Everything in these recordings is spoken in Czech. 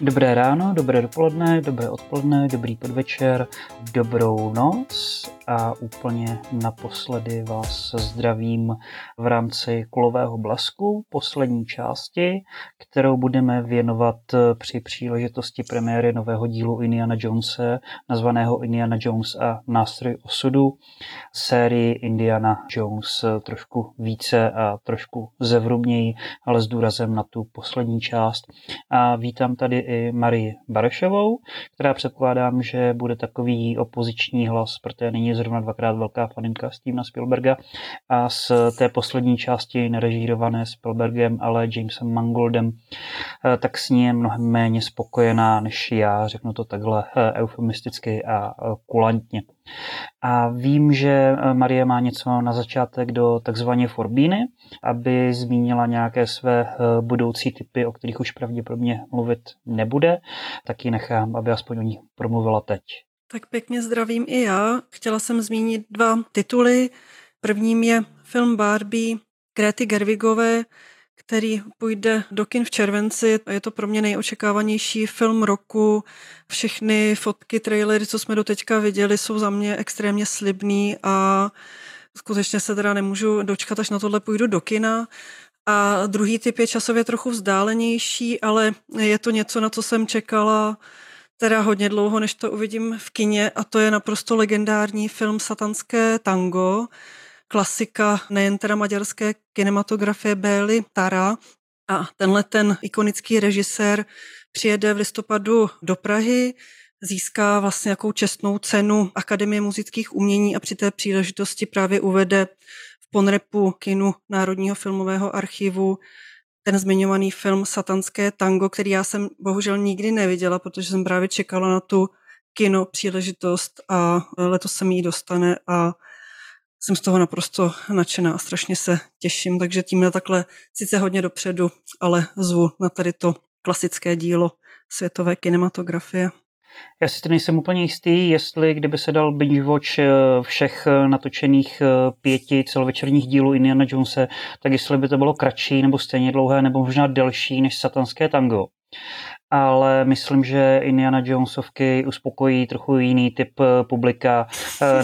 Dobré ráno, dobré dopoledne, dobré odpoledne, dobrý podvečer, dobrou noc a úplně naposledy vás zdravím v rámci kulového blasku, poslední části, kterou budeme věnovat při příležitosti premiéry nového dílu Indiana Jonese, nazvaného Indiana Jones a nástroj osudu, sérii Indiana Jones trošku více a trošku zevrubněji, ale s důrazem na tu poslední část. A vítám tady i Marii Barešovou, která předpokládám, že bude takový opoziční hlas, protože není zrovna dvakrát velká faninka Stevena Spielberga a z té poslední části nerežírované Spielbergem, ale Jamesem Mangoldem, eh, tak s ní je mnohem méně spokojená než já, řeknu to takhle eh, eufemisticky a eh, kulantně. A vím, že Marie má něco na začátek do takzvané Forbíny, aby zmínila nějaké své budoucí typy, o kterých už pravděpodobně mluvit nebude, tak ji nechám, aby aspoň o ní promluvila teď. Tak pěkně zdravím i já. Chtěla jsem zmínit dva tituly. Prvním je film Barbie Gréty Gerwigové, který půjde do kin v červenci. Je to pro mě nejočekávanější film roku. Všechny fotky, trailery, co jsme doteďka viděli, jsou za mě extrémně slibný a skutečně se teda nemůžu dočkat, až na tohle půjdu do kina. A druhý typ je časově trochu vzdálenější, ale je to něco, na co jsem čekala teda hodně dlouho, než to uvidím v kině a to je naprosto legendární film Satanské tango, klasika nejen teda maďarské kinematografie Bély Tara a tenhle ten ikonický režisér přijede v listopadu do Prahy, získá vlastně jakou čestnou cenu Akademie muzických umění a při té příležitosti právě uvede v Ponrepu kinu Národního filmového archivu ten zmiňovaný film Satanské tango, který já jsem bohužel nikdy neviděla, protože jsem právě čekala na tu kino příležitost a letos se mi ji dostane a jsem z toho naprosto nadšená a strašně se těším, takže tím takhle sice hodně dopředu, ale zvu na tady to klasické dílo světové kinematografie. Já si to nejsem úplně jistý, jestli kdyby se dal binge watch eh, všech eh, natočených eh, pěti celovečerních dílů Indiana Jonese, tak jestli by to bylo kratší nebo stejně dlouhé nebo možná delší než satanské tango. Ale myslím, že Indiana Jonesovky uspokojí trochu jiný typ publika,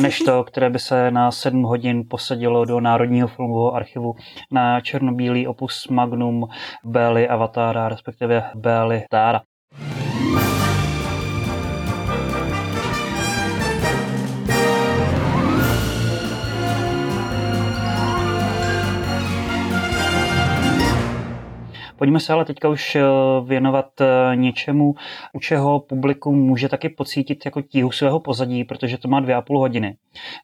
než to, které by se na sedm hodin posadilo do Národního filmového archivu na černobílý opus Magnum Bély Avatára, respektive Bély Tára. Pojďme se ale teďka už eh, věnovat eh, něčemu, u čeho publikum může taky pocítit jako tíhu svého pozadí, protože to má dvě a půl hodiny.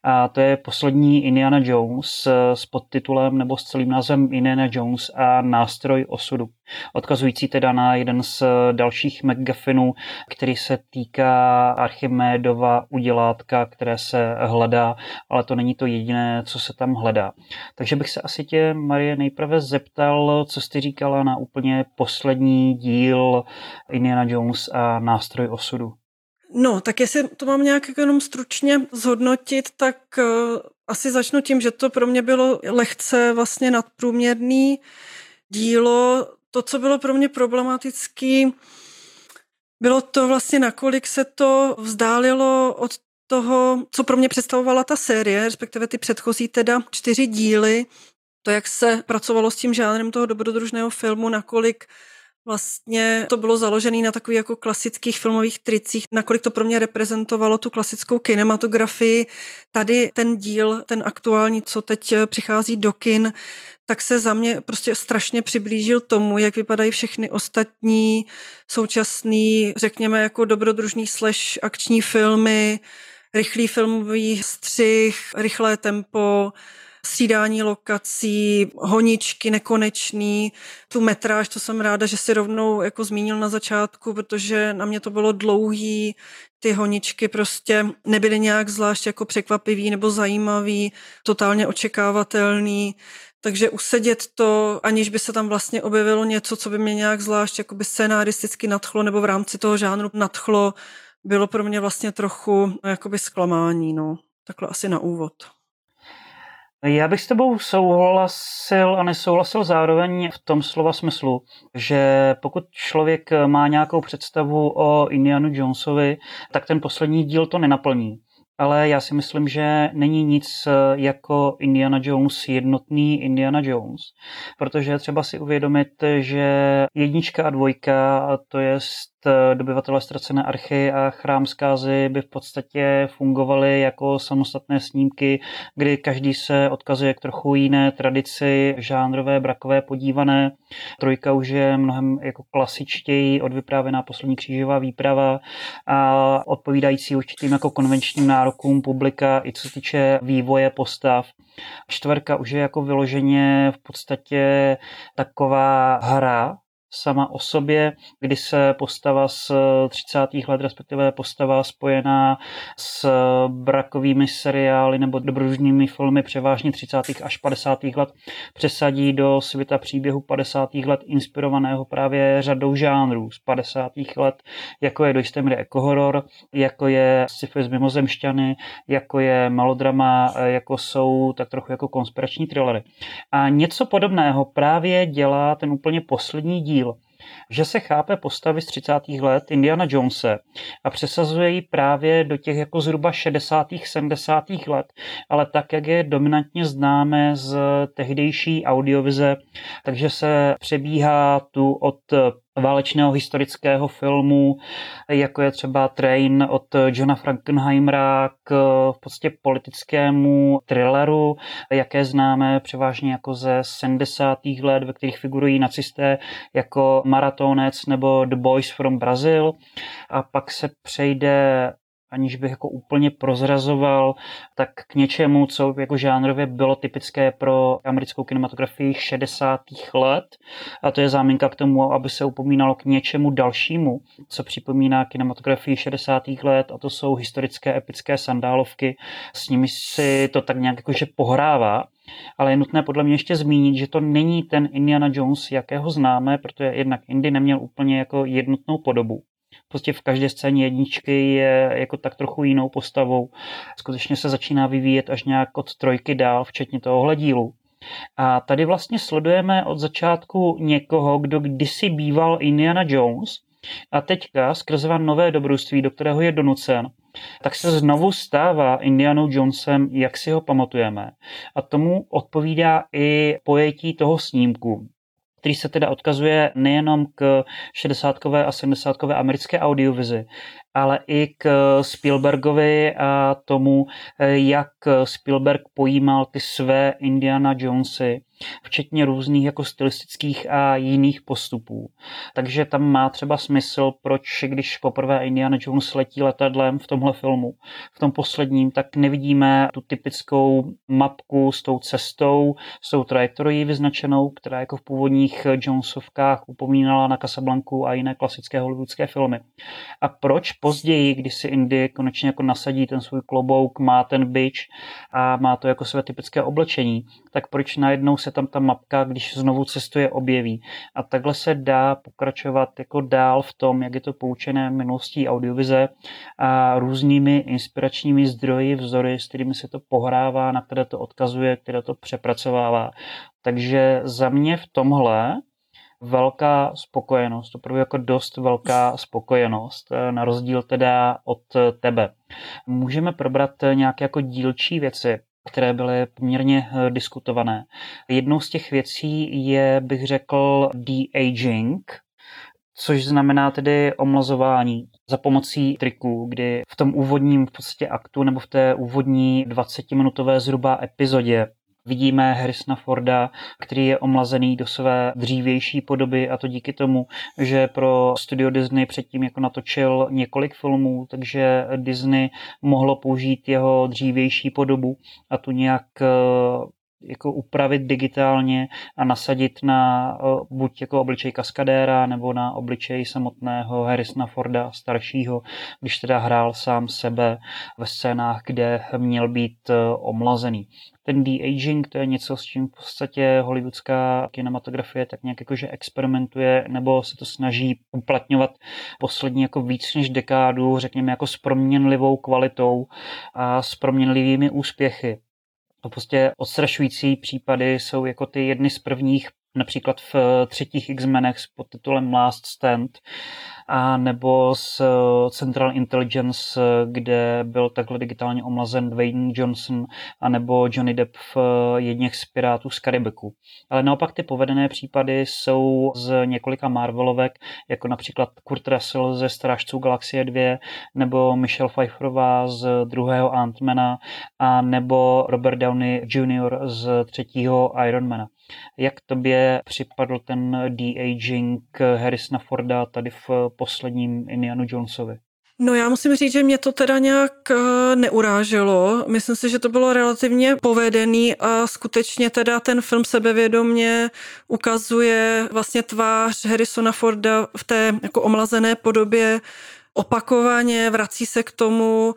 A to je poslední Indiana Jones eh, s podtitulem nebo s celým názvem Indiana Jones a nástroj osudu. Odkazující teda na jeden z dalších McGuffinů, který se týká Archimédova udělátka, které se hledá, ale to není to jediné, co se tam hledá. Takže bych se asi tě, Marie, nejprve zeptal, co jsi říkala na úplně poslední díl Indiana Jones a nástroj osudu. No, tak jestli to mám nějak jako jenom stručně zhodnotit, tak uh, asi začnu tím, že to pro mě bylo lehce vlastně nadprůměrný dílo. To, co bylo pro mě problematický, bylo to vlastně, nakolik se to vzdálilo od toho, co pro mě představovala ta série, respektive ty předchozí teda čtyři díly, to, jak se pracovalo s tím žánrem toho dobrodružného filmu, nakolik vlastně to bylo založené na takových jako klasických filmových tricích, nakolik to pro mě reprezentovalo tu klasickou kinematografii. Tady ten díl, ten aktuální, co teď přichází do kin, tak se za mě prostě strašně přiblížil tomu, jak vypadají všechny ostatní současný, řekněme, jako dobrodružný slash akční filmy, rychlý filmový střih, rychlé tempo, střídání lokací, honičky nekonečný, tu metráž, to jsem ráda, že si rovnou jako zmínil na začátku, protože na mě to bylo dlouhý, ty honičky prostě nebyly nějak zvlášť jako překvapivý nebo zajímavý, totálně očekávatelný, takže usedět to, aniž by se tam vlastně objevilo něco, co by mě nějak zvlášť jakoby scénaristicky nadchlo nebo v rámci toho žánru nadchlo, bylo pro mě vlastně trochu jakoby zklamání, no. Takhle asi na úvod. Já bych s tebou souhlasil a nesouhlasil zároveň v tom slova smyslu, že pokud člověk má nějakou představu o Indianu Jonesovi, tak ten poslední díl to nenaplní. Ale já si myslím, že není nic jako Indiana Jones jednotný Indiana Jones, protože třeba si uvědomit, že jednička a dvojka, to je dobyvatele ztracené archy a chrám zkázy by v podstatě fungovaly jako samostatné snímky, kdy každý se odkazuje k trochu jiné tradici, žánrové, brakové, podívané. Trojka už je mnohem jako klasičtěji odvyprávěná poslední křížová výprava a odpovídající určitým jako konvenčním nárokům publika i co se týče vývoje postav. Čtvrka už je jako vyloženě v podstatě taková hra, sama o sobě, kdy se postava z 30. let, respektive postava spojená s brakovými seriály nebo dobrodružnými filmy převážně 30. až 50. let přesadí do světa příběhu 50. let inspirovaného právě řadou žánrů z 50. let, jako je do jisté míry ekohoror, jako je sci-fi z mimozemšťany, jako je melodrama, jako jsou tak trochu jako konspirační thrillery. A něco podobného právě dělá ten úplně poslední díl, že se chápe postavy z 30. let Indiana Jonese a přesazuje ji právě do těch jako zhruba 60. 70. let, ale tak, jak je dominantně známe z tehdejší audiovize, takže se přebíhá tu od válečného historického filmu, jako je třeba Train od Johna Frankenheimera k v podstatě politickému thrilleru, jaké známe převážně jako ze 70. let, ve kterých figurují nacisté jako Maratonec nebo The Boys from Brazil. A pak se přejde aniž bych jako úplně prozrazoval, tak k něčemu, co jako žánrově bylo typické pro americkou kinematografii 60. let. A to je záminka k tomu, aby se upomínalo k něčemu dalšímu, co připomíná kinematografii 60. let, a to jsou historické epické sandálovky. S nimi si to tak nějak jakože pohrává. Ale je nutné podle mě ještě zmínit, že to není ten Indiana Jones, jakého známe, protože jednak Indy neměl úplně jako jednotnou podobu prostě v každé scéně jedničky je jako tak trochu jinou postavou. Skutečně se začíná vyvíjet až nějak od trojky dál, včetně toho dílu. A tady vlastně sledujeme od začátku někoho, kdo kdysi býval Indiana Jones a teďka skrze nové dobrodružství, do kterého je donucen, tak se znovu stává Indianou Jonesem, jak si ho pamatujeme. A tomu odpovídá i pojetí toho snímku který se teda odkazuje nejenom k 60. a 70. americké audiovizi, ale i k Spielbergovi a tomu, jak Spielberg pojímal ty své Indiana Jonesy včetně různých jako stylistických a jiných postupů. Takže tam má třeba smysl, proč když poprvé Indiana Jones letí letadlem v tomhle filmu, v tom posledním, tak nevidíme tu typickou mapku s tou cestou, s tou trajektorií vyznačenou, která jako v původních Jonesovkách upomínala na Casablanku a jiné klasické hollywoodské filmy. A proč později, když si Indy konečně jako nasadí ten svůj klobouk, má ten bič a má to jako své typické oblečení, tak proč najednou se tam ta mapka, když znovu cestuje, objeví. A takhle se dá pokračovat jako dál v tom, jak je to poučené minulostí audiovize a různými inspiračními zdroji, vzory, s kterými se to pohrává, na které to odkazuje, které to přepracovává. Takže za mě v tomhle velká spokojenost, opravdu jako dost velká spokojenost, na rozdíl teda od tebe. Můžeme probrat nějaké jako dílčí věci, které byly poměrně eh, diskutované. Jednou z těch věcí je, bych řekl, de-aging, což znamená tedy omlazování za pomocí triků, kdy v tom úvodním v podstatě aktu nebo v té úvodní 20-minutové zhruba epizodě Vidíme Harrisona Forda, který je omlazený do své dřívější podoby a to díky tomu, že pro studio Disney předtím jako natočil několik filmů, takže Disney mohlo použít jeho dřívější podobu a tu nějak jako upravit digitálně a nasadit na buď jako obličej kaskadéra nebo na obličej samotného Harrisona Forda staršího, když teda hrál sám sebe ve scénách, kde měl být omlazený. Ten de-aging to je něco, s čím v podstatě hollywoodská kinematografie tak nějak jakože experimentuje nebo se to snaží uplatňovat poslední jako víc než dekádu, řekněme jako s proměnlivou kvalitou a s proměnlivými úspěchy. To prostě odstrašující případy jsou jako ty jedny z prvních například v eh, třetích X-menech pod titulem Last Stand, a nebo z eh, Central Intelligence, kde byl takhle digitálně omlazen Dwayne Johnson, a nebo Johnny Depp v eh, jedněch z Pirátů z Karibiku. Ale naopak ty povedené případy jsou z několika Marvelovek, jako například Kurt Russell ze Strážců Galaxie 2, nebo Michelle Pfeifferová z druhého Antmana, a nebo Robert Downey Jr. z třetího Ironmana. Jak tobě připadl ten de-aging Harrisona Forda tady v posledním Indiana Jonesovi? No já musím říct, že mě to teda nějak eh, neuráželo. Myslím si, že to bylo relativně povedený a skutečně teda ten film sebevědomně ukazuje vlastně tvář Harrisona Forda v té jako omlazené podobě opakovaně, vrací se k tomu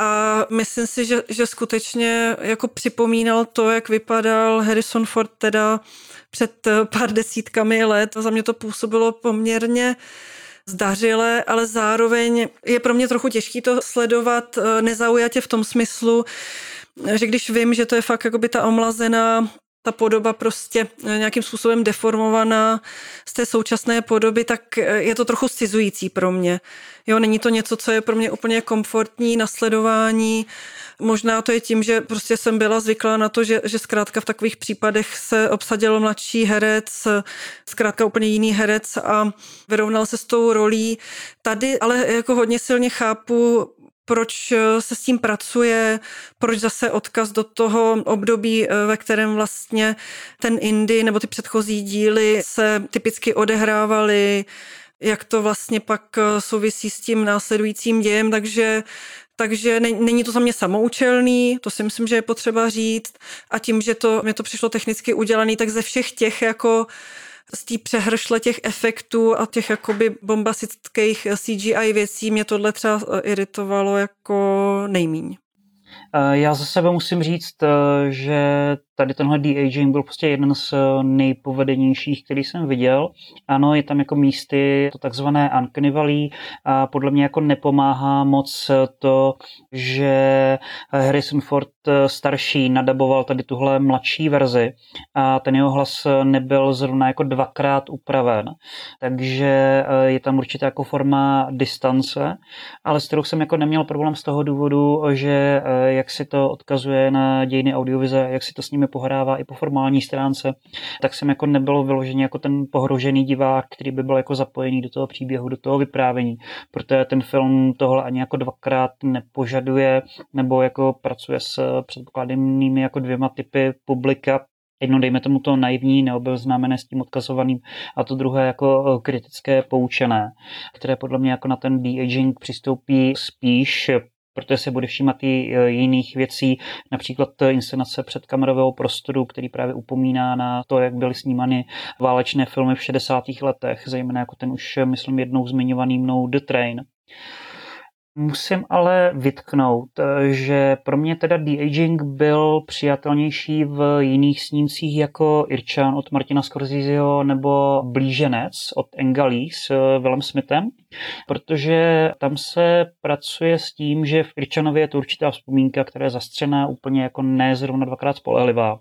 a myslím si, že, že skutečně jako připomínal to, jak vypadal Harrison Ford teda před eh, pár desítkami let. Za mě to působilo poměrně zdařile, ale zároveň je pro mě trochu těžké to sledovat eh, nezaujatě v tom smyslu, že když vím, že to je fakt jakoby ta omlazená ta podoba prostě eh, nějakým způsobem deformovaná z té současné podoby, tak eh, je to trochu scizující pro mě. Jo, není to něco, co je pro mě úplně komfortní nasledování. Možná to je tím, že prostě jsem byla zvyklá na to, že, že zkrátka v takových případech se obsadil mladší herec, zkrátka úplně jiný herec a vyrovnal se s tou rolí. Tady ale jako hodně silně chápu proč eh, se s tím pracuje, proč zase odkaz do toho období, eh, ve kterém vlastně ten Indy nebo ty předchozí díly se typicky odehrávaly, jak to vlastně pak eh, souvisí s tím následujícím dějem, takže takže není to za mě samoučelný, to si myslím, že je potřeba říct. A tím, že to, mě to přišlo technicky udělané, tak ze všech těch jako z té přehršle těch efektů a těch jakoby bombastických CGI věcí mě tohle třeba iritovalo jako nejmíň. Eh, já za sebe musím říct, eh, že tady tenhle de-aging byl prostě jeden z nejpovedenějších, který jsem viděl. Ano, je tam jako místy to takzvané valley a podle mě jako nepomáhá moc to, že Harrison Ford starší nadaboval tady tuhle mladší verzi a ten jeho hlas nebyl zrovna jako dvakrát upraven. Takže je tam určitě jako forma distance, ale s kterou jsem jako neměl problém z toho důvodu, že jak si to odkazuje na dějiny audiovize, jak si to s nimi pohrává i po formální stránce, tak jsem jako nebyl vyložený jako ten pohrožený divák, který by byl jako zapojený do toho příběhu, do toho vyprávění, protože ten film tohle ani jako dvakrát nepožaduje, nebo jako pracuje s předpokládanými jako dvěma typy publika, Jedno, dejme tomu to naivní, neobeznámené s tím odkazovaným, a to druhé jako kritické poučené, které podle mě jako na ten de-aging přistoupí spíš protože se bude všímat i e, jiných věcí, například inscenace před kamerového prostoru, který právě upomíná na to, jak byly snímány válečné filmy v 60. letech, zejména jako ten už, myslím, jednou zmiňovaný mnou The Train. Musím ale vytknout, e, že pro mě teda de-aging byl přijatelnější v jiných snímcích jako Irčan od Martina Scorseseho nebo Blíženec od Engalí s e, Willem Smithem, protože tam se pracuje s tím, že v Irčanově je to určitá vzpomínka, která je zastřená úplně jako ne zrovna dvakrát spolehlivá.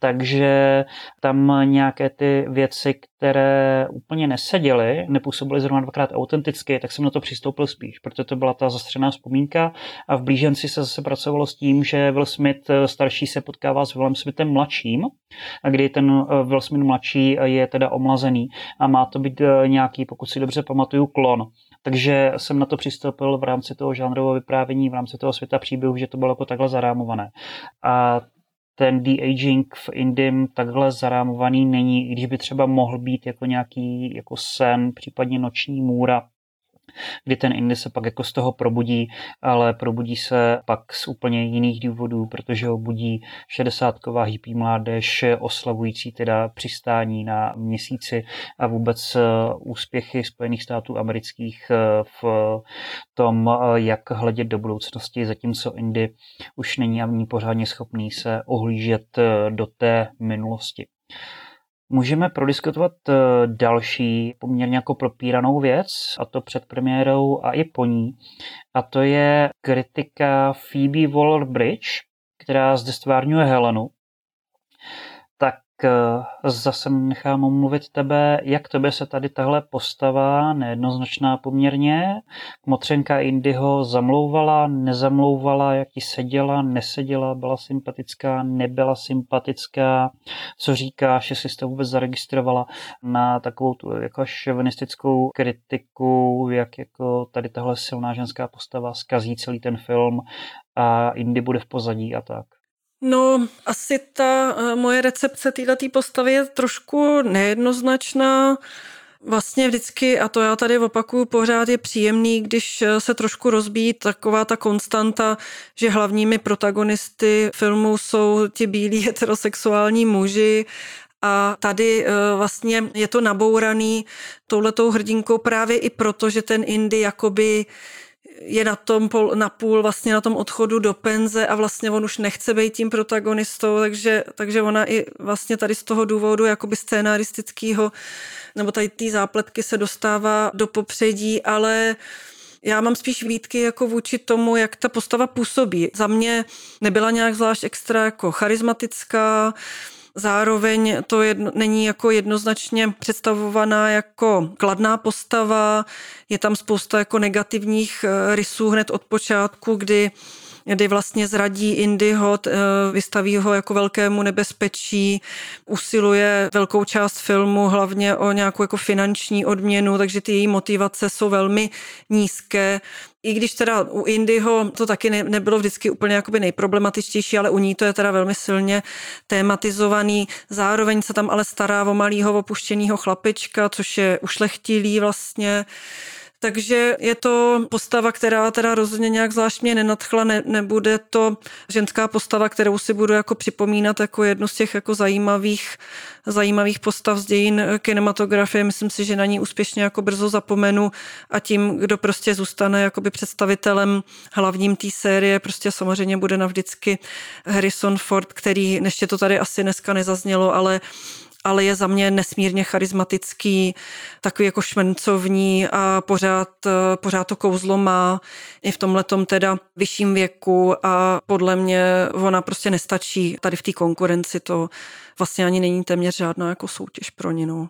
Takže tam nějaké ty věci, které úplně neseděly, nepůsobily zrovna dvakrát autenticky, tak jsem na to přistoupil spíš, protože to byla ta zastřená vzpomínka. A v blíženci se zase pracovalo s tím, že Will Smith starší se potkává s Willem Smithem mladším, a kdy ten Will Smith mladší je teda omlazený. A má to být nějaký, pokud si dobře pamatuju, klon takže jsem na to přistoupil v rámci toho žánrového vyprávění, v rámci toho světa příběhu, že to bylo jako takhle zarámované. A ten de-aging v Indim takhle zarámovaný není, i když by třeba mohl být jako nějaký jako sen, případně noční můra, kdy ten Indy se pak jako z toho probudí, ale probudí se pak z úplně jiných důvodů, protože ho budí 60ková hippie mládež oslavující teda přistání na měsíci a vůbec eh, úspěchy Spojených států amerických eh, v tom, eh, jak hledět do budoucnosti, zatímco Indy už není ani pořádně schopný se ohlížet do té minulosti. Můžeme prodiskutovat eh, další poměrně jako propíranou věc, a to před premiérou a i po ní. A to je kritika Phoebe Waller-Bridge, která zde stvárňuje Helenu, zase nechám mluvit tebe, jak tebe se tady tahle postava, nejednoznačná poměrně, Motřenka Indyho zamlouvala, nezamlouvala, jak ti seděla, neseděla, byla sympatická, nebyla sympatická, co říkáš, jestli jsi to vůbec zaregistrovala na takovou tu jako šovinistickou kritiku, jak jako tady tahle silná ženská postava skazí celý ten film a Indy bude v pozadí a tak. No, asi ta eh, moje recepce této postavy je trošku nejednoznačná. Vlastně vždycky, a to já tady opakuju pořád, je příjemný, když eh, se trošku rozbíjí taková ta konstanta, že hlavními protagonisty filmu jsou ti bílí heterosexuální muži a tady eh, vlastně je to nabouraný touhletou hrdinkou právě i proto, že ten Indy jakoby je na tom pol, na půl vlastně na tom odchodu do penze a vlastně on už nechce být tím protagonistou, takže, takže ona i vlastně tady z toho důvodu jakoby scénaristického nebo tady té zápletky se dostává do popředí, ale já mám spíš výtky jako vůči tomu, jak ta postava působí. Za mě nebyla nějak zvlášť extra jako charismatická, Zároveň to jedno, není jako jednoznačně představovaná jako kladná postava, je tam spousta jako negativních eh, rysů hned od počátku, kdy kdy vlastně zradí Indyho, eh, vystaví ho jako velkému nebezpečí, usiluje velkou část filmu hlavně o nějakou jako finanční odměnu, takže ty její motivace jsou velmi nízké. I když teda u Indyho to taky ne, nebylo vždycky úplně jakoby nejproblematičtější, ale u ní to je teda velmi silně tématizovaný. Zároveň se tam ale stará o malýho opuštěného chlapečka, což je ušlechtilý vlastně. Takže je to postava, která teda rozhodně nějak zvlášť mě nenadchla, ne, nebude to ženská postava, kterou si budu jako připomínat jako jednu z těch jako zajímavých, zajímavých postav z dějin kinematografie. Myslím si, že na ní úspěšně jako brzo zapomenu a tím, kdo prostě zůstane jakoby představitelem hlavním té série, prostě samozřejmě bude navždycky Harrison Ford, který, ještě to tady asi dneska nezaznělo, ale ale je za mě nesmírně charismatický, takový jako šmencovní a pořád, pořád to kouzlo má i v tomhle teda vyšším věku a podle mě ona prostě nestačí tady v té konkurenci, to vlastně ani není téměř žádná jako soutěž pro ní. No.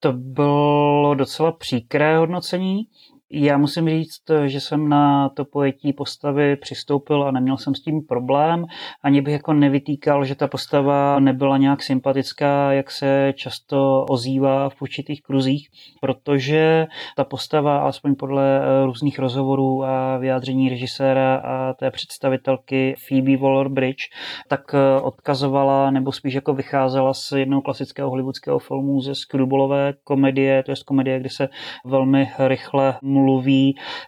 To bylo docela příkré hodnocení. Já musím říct, že jsem na to pojetí postavy přistoupil a neměl jsem s tím problém. Ani bych jako nevytýkal, že ta postava nebyla nějak sympatická, jak se často ozývá v určitých kruzích, protože ta postava, alespoň podle eh, různých rozhovorů a vyjádření režiséra a té představitelky Phoebe Waller-Bridge, tak eh, odkazovala nebo spíš jako vycházela z jednoho klasického hollywoodského filmu ze Screwballové komedie, to je komedie, kde se velmi rychle mluví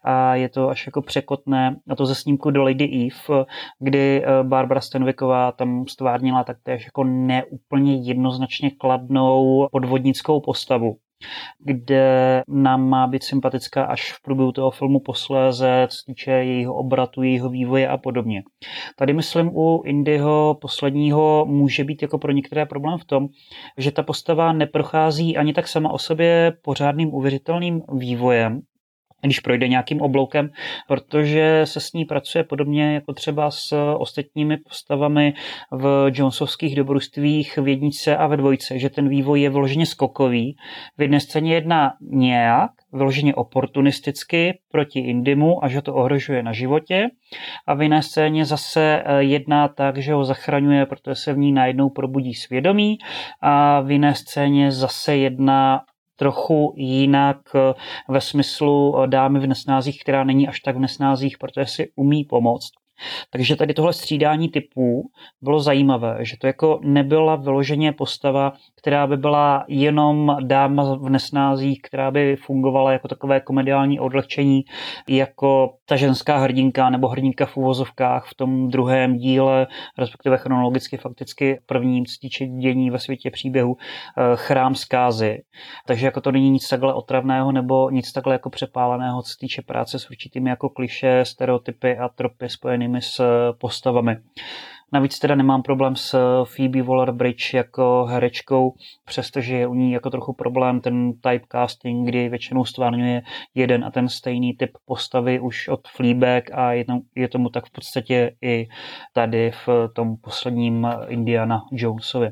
a je to až jako překotné. A to ze snímku do Lady Eve, kdy eh, Barbara Stanwycková tam stvárnila taktéž jako neúplně jednoznačně kladnou podvodnickou postavu kde nám má být sympatická až v průběhu toho filmu posléze, co týče jejího obratu, jejího vývoje a podobně. Tady myslím u Indyho posledního může být jako pro některé problém v tom, že ta postava neprochází ani tak sama o sobě pořádným uvěřitelným vývojem, když projde nějakým obloukem, protože se s ní pracuje podobně jako třeba s ostatními postavami v Jonesovských dobrodružstvích v jednice a ve dvojce, že ten vývoj je vloženě skokový. V jedné scéně jedná nějak, vloženě oportunisticky proti Indimu a že to ohrožuje na životě a v jiné scéně zase eh, jedná tak, že ho zachraňuje, protože se v ní najednou probudí svědomí a v jiné scéně zase jedná trochu jinak eh, ve smyslu eh, dámy v nesnázích, která není až tak v nesnázích, protože si umí pomoct. Takže tady tohle střídání typů bylo zajímavé, že to jako nebyla vyloženě postava, která by byla jenom dáma v nesnázích, která by fungovala jako takové komediální odlehčení, jako ta ženská hrdinka nebo hrdinka v uvozovkách v tom druhém díle, respektive chronologicky fakticky prvním, co týče dění ve světě příběhu, eh, chrám zkázy. Takže jako to není nic takhle otravného nebo nic takhle jako přepáleného, co týče práce s určitými jako kliše, stereotypy a tropy spojenými s postavami. Navíc teda nemám problém s Phoebe Waller-Bridge jako herečkou, přestože je u ní jako trochu problém ten typecasting, kdy většinou stvárňuje jeden a ten stejný typ postavy už od Fleabag a je, je tomu tak v podstatě i tady v tom posledním Indiana Jonesovi.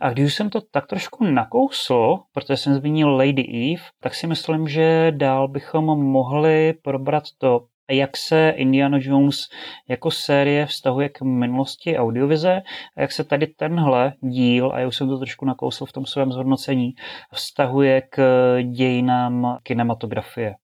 A když jsem to tak trošku nakousl, protože jsem zmínil Lady Eve, tak si myslím, že dál bychom mohli probrat to, jak se Indiana Jones jako série vztahuje k minulosti audiovize a jak se tady tenhle díl, a já už jsem to trošku nakousl v tom svém zhodnocení, vztahuje k dějinám kinematografie.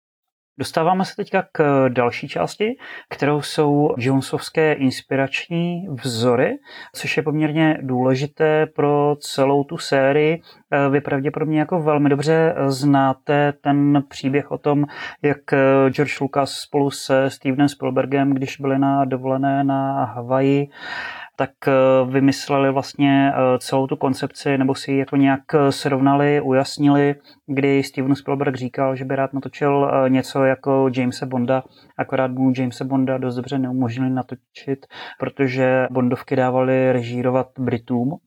Dostáváme se teďka k další části, kterou jsou Jonesovské inspirační vzory, což je poměrně důležité pro celou tu sérii. Vy pravděpodobně jako velmi dobře znáte ten příběh o tom, jak George Lucas spolu se Stevenem Spielbergem, když byli na dovolené na Havaji, tak eh, vymysleli vlastně eh, celou tu koncepci, nebo si ji jako nějak eh, srovnali, ujasnili, kdy Steven Spielberg říkal, že by rád natočil něco jako Jamesa Bonda, akorát mu Jamesa Bonda dost dobře neumožnili natočit, protože Bondovky dávali režírovat Britům,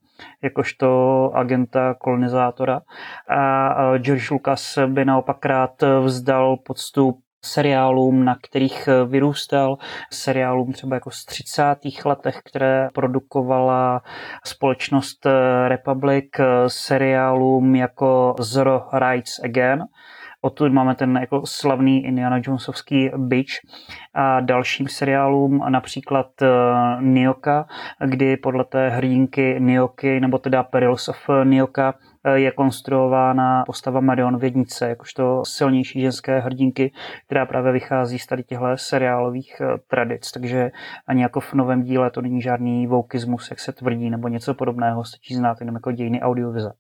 jakožto agenta kolonizátora. A George Lucas by naopak rád vzdal podstup seriálům, na kterých eh, vyrůstal, seriálům třeba jako z 30. letech, které produkovala společnost eh, Republic, eh, seriálům jako Zero Rights Again, Odtud máme ten jako slavný Indiana Jonesovský Bitch a dalším seriálům, například Nioka, kdy podle té hrdinky Nioky, nebo teda Perils of Nioka, je konstruována postava Marion Vědnice, jakožto silnější ženské hrdinky, která právě vychází z tady těchto seriálových eh, tradic. Takže ani jako v novém díle to není žádný voukismus, jak se tvrdí, nebo něco podobného, stačí znát jenom jako dějiny audiovize.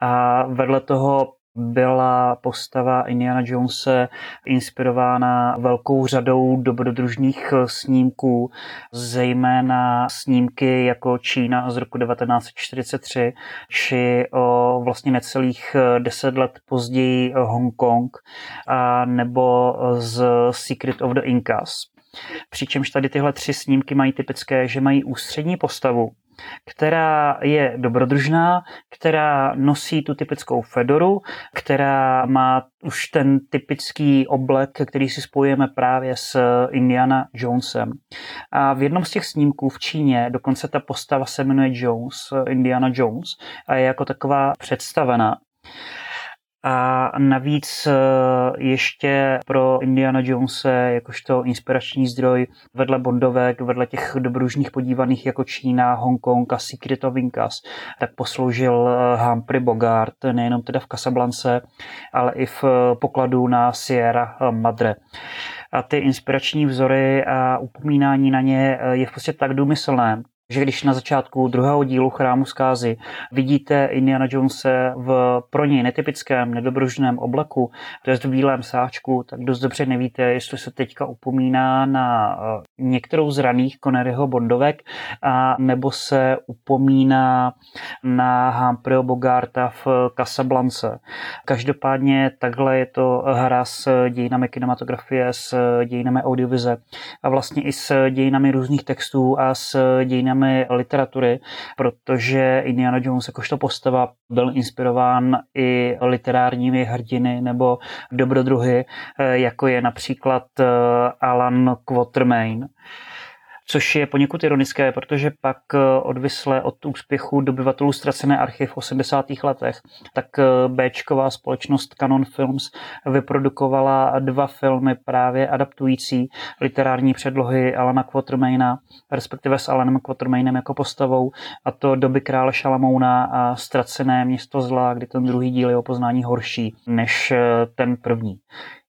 A vedle toho byla postava Indiana Jonese inspirována velkou řadou dobrodružných snímků, zejména snímky jako Čína z roku 1943, či o vlastně necelých deset let později Hongkong, a nebo z Secret of the Incas. Přičemž tady tyhle tři snímky mají typické, že mají ústřední postavu, která je dobrodružná, která nosí tu typickou fedoru, která má už ten typický oblek, který si spojujeme právě s Indiana Jonesem. A v jednom z těch snímků v Číně dokonce ta postava se jmenuje Jones, Indiana Jones, a je jako taková představená. A navíc eh, ještě pro Indiana Jonese jakožto inspirační zdroj vedle Bondovek, vedle těch dobružných podívaných jako Čína, Hongkong a Secret of Incas, tak posloužil eh, Humphrey Bogart nejenom teda v Casablance, ale i v eh, pokladu na Sierra Madre. A ty inspirační vzory a upomínání na ně je v podstatě tak důmyslné, že když na začátku druhého dílu Chrámu zkázy vidíte Indiana Jonese v pro něj netypickém, nedobrožném obleku, to je v bílém sáčku, tak dost dobře nevíte, jestli se teďka upomíná na eh, některou z raných Conneryho Bondovek, a nebo se upomíná na Humphreyho Bogarta v Casablance. Každopádně takhle je to hra s dějinami kinematografie, s dějinami audiovize a vlastně i s dějinami různých textů a s dějinami dějinami literatury, protože Indiana Jones jakožto postava byl inspirován i literárními hrdiny nebo dobrodruhy, jako je například eh, Alan Quatermain což je poněkud ironické, protože pak eh, odvisle od úspěchu dobyvatelů ztracené archiv v 80. letech, tak eh, Bčková společnost Canon Films vyprodukovala dva filmy právě adaptující literární předlohy Alana Quatermaina, respektive s Alanem Quatermainem jako postavou, a to Doby krále Šalamouna a Ztracené město zla, kdy ten druhý díl je o poznání horší než eh, ten první.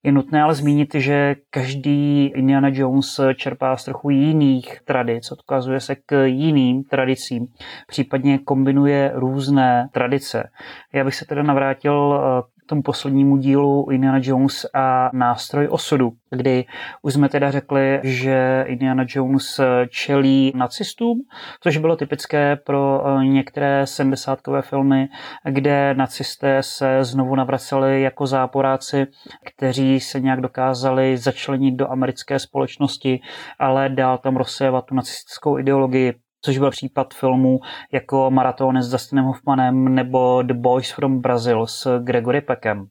Je nutné ale zmínit, že každý Indiana Jones čerpá z trochu jiných tradic, odkazuje se k jiným tradicím, případně kombinuje různé tradice. Já bych se teda navrátil eh, tomu poslednímu dílu Indiana Jones a nástroj osudu, kdy už jsme teda řekli, že Indiana Jones čelí nacistům, což bylo typické pro eh, některé 70 filmy, kde nacisté se znovu navraceli jako záporáci, kteří se nějak dokázali začlenit do americké společnosti, ale dál tam rozsévat tu nacistickou ideologii což byl případ filmů jako Maratony s Dustinem Hoffmanem nebo The Boys from Brazil s Gregory Peckem.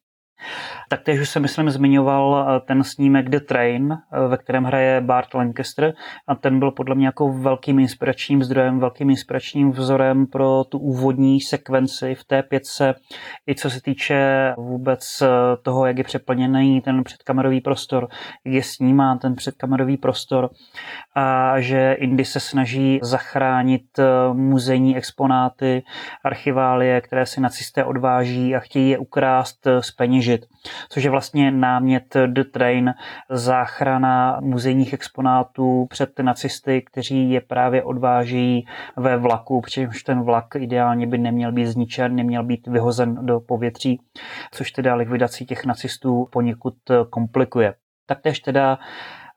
Taktéž už se, myslím, zmiňoval eh, ten snímek The Train, eh, ve kterém hraje Bart Lancaster. A ten byl podle mě jako velkým inspiračním zdrojem, velkým inspiračním vzorem pro tu úvodní sekvenci v té pětce, i co se týče vůbec eh, toho, jak je přeplněný ten předkamerový prostor, jak je snímán ten předkamerový prostor a že Indy se snaží zachránit muzejní exponáty, archiválie, které si nacisté odváží a chtějí je ukrást snížit, což je vlastně námět The Train, záchrana muzejních exponátů před nacisty, kteří je právě odvážejí ve vlaku, přičemž ten vlak ideálně by neměl být zničen, neměl být vyhozen do povětří, což teda likvidací těch nacistů poněkud komplikuje. Taktéž teda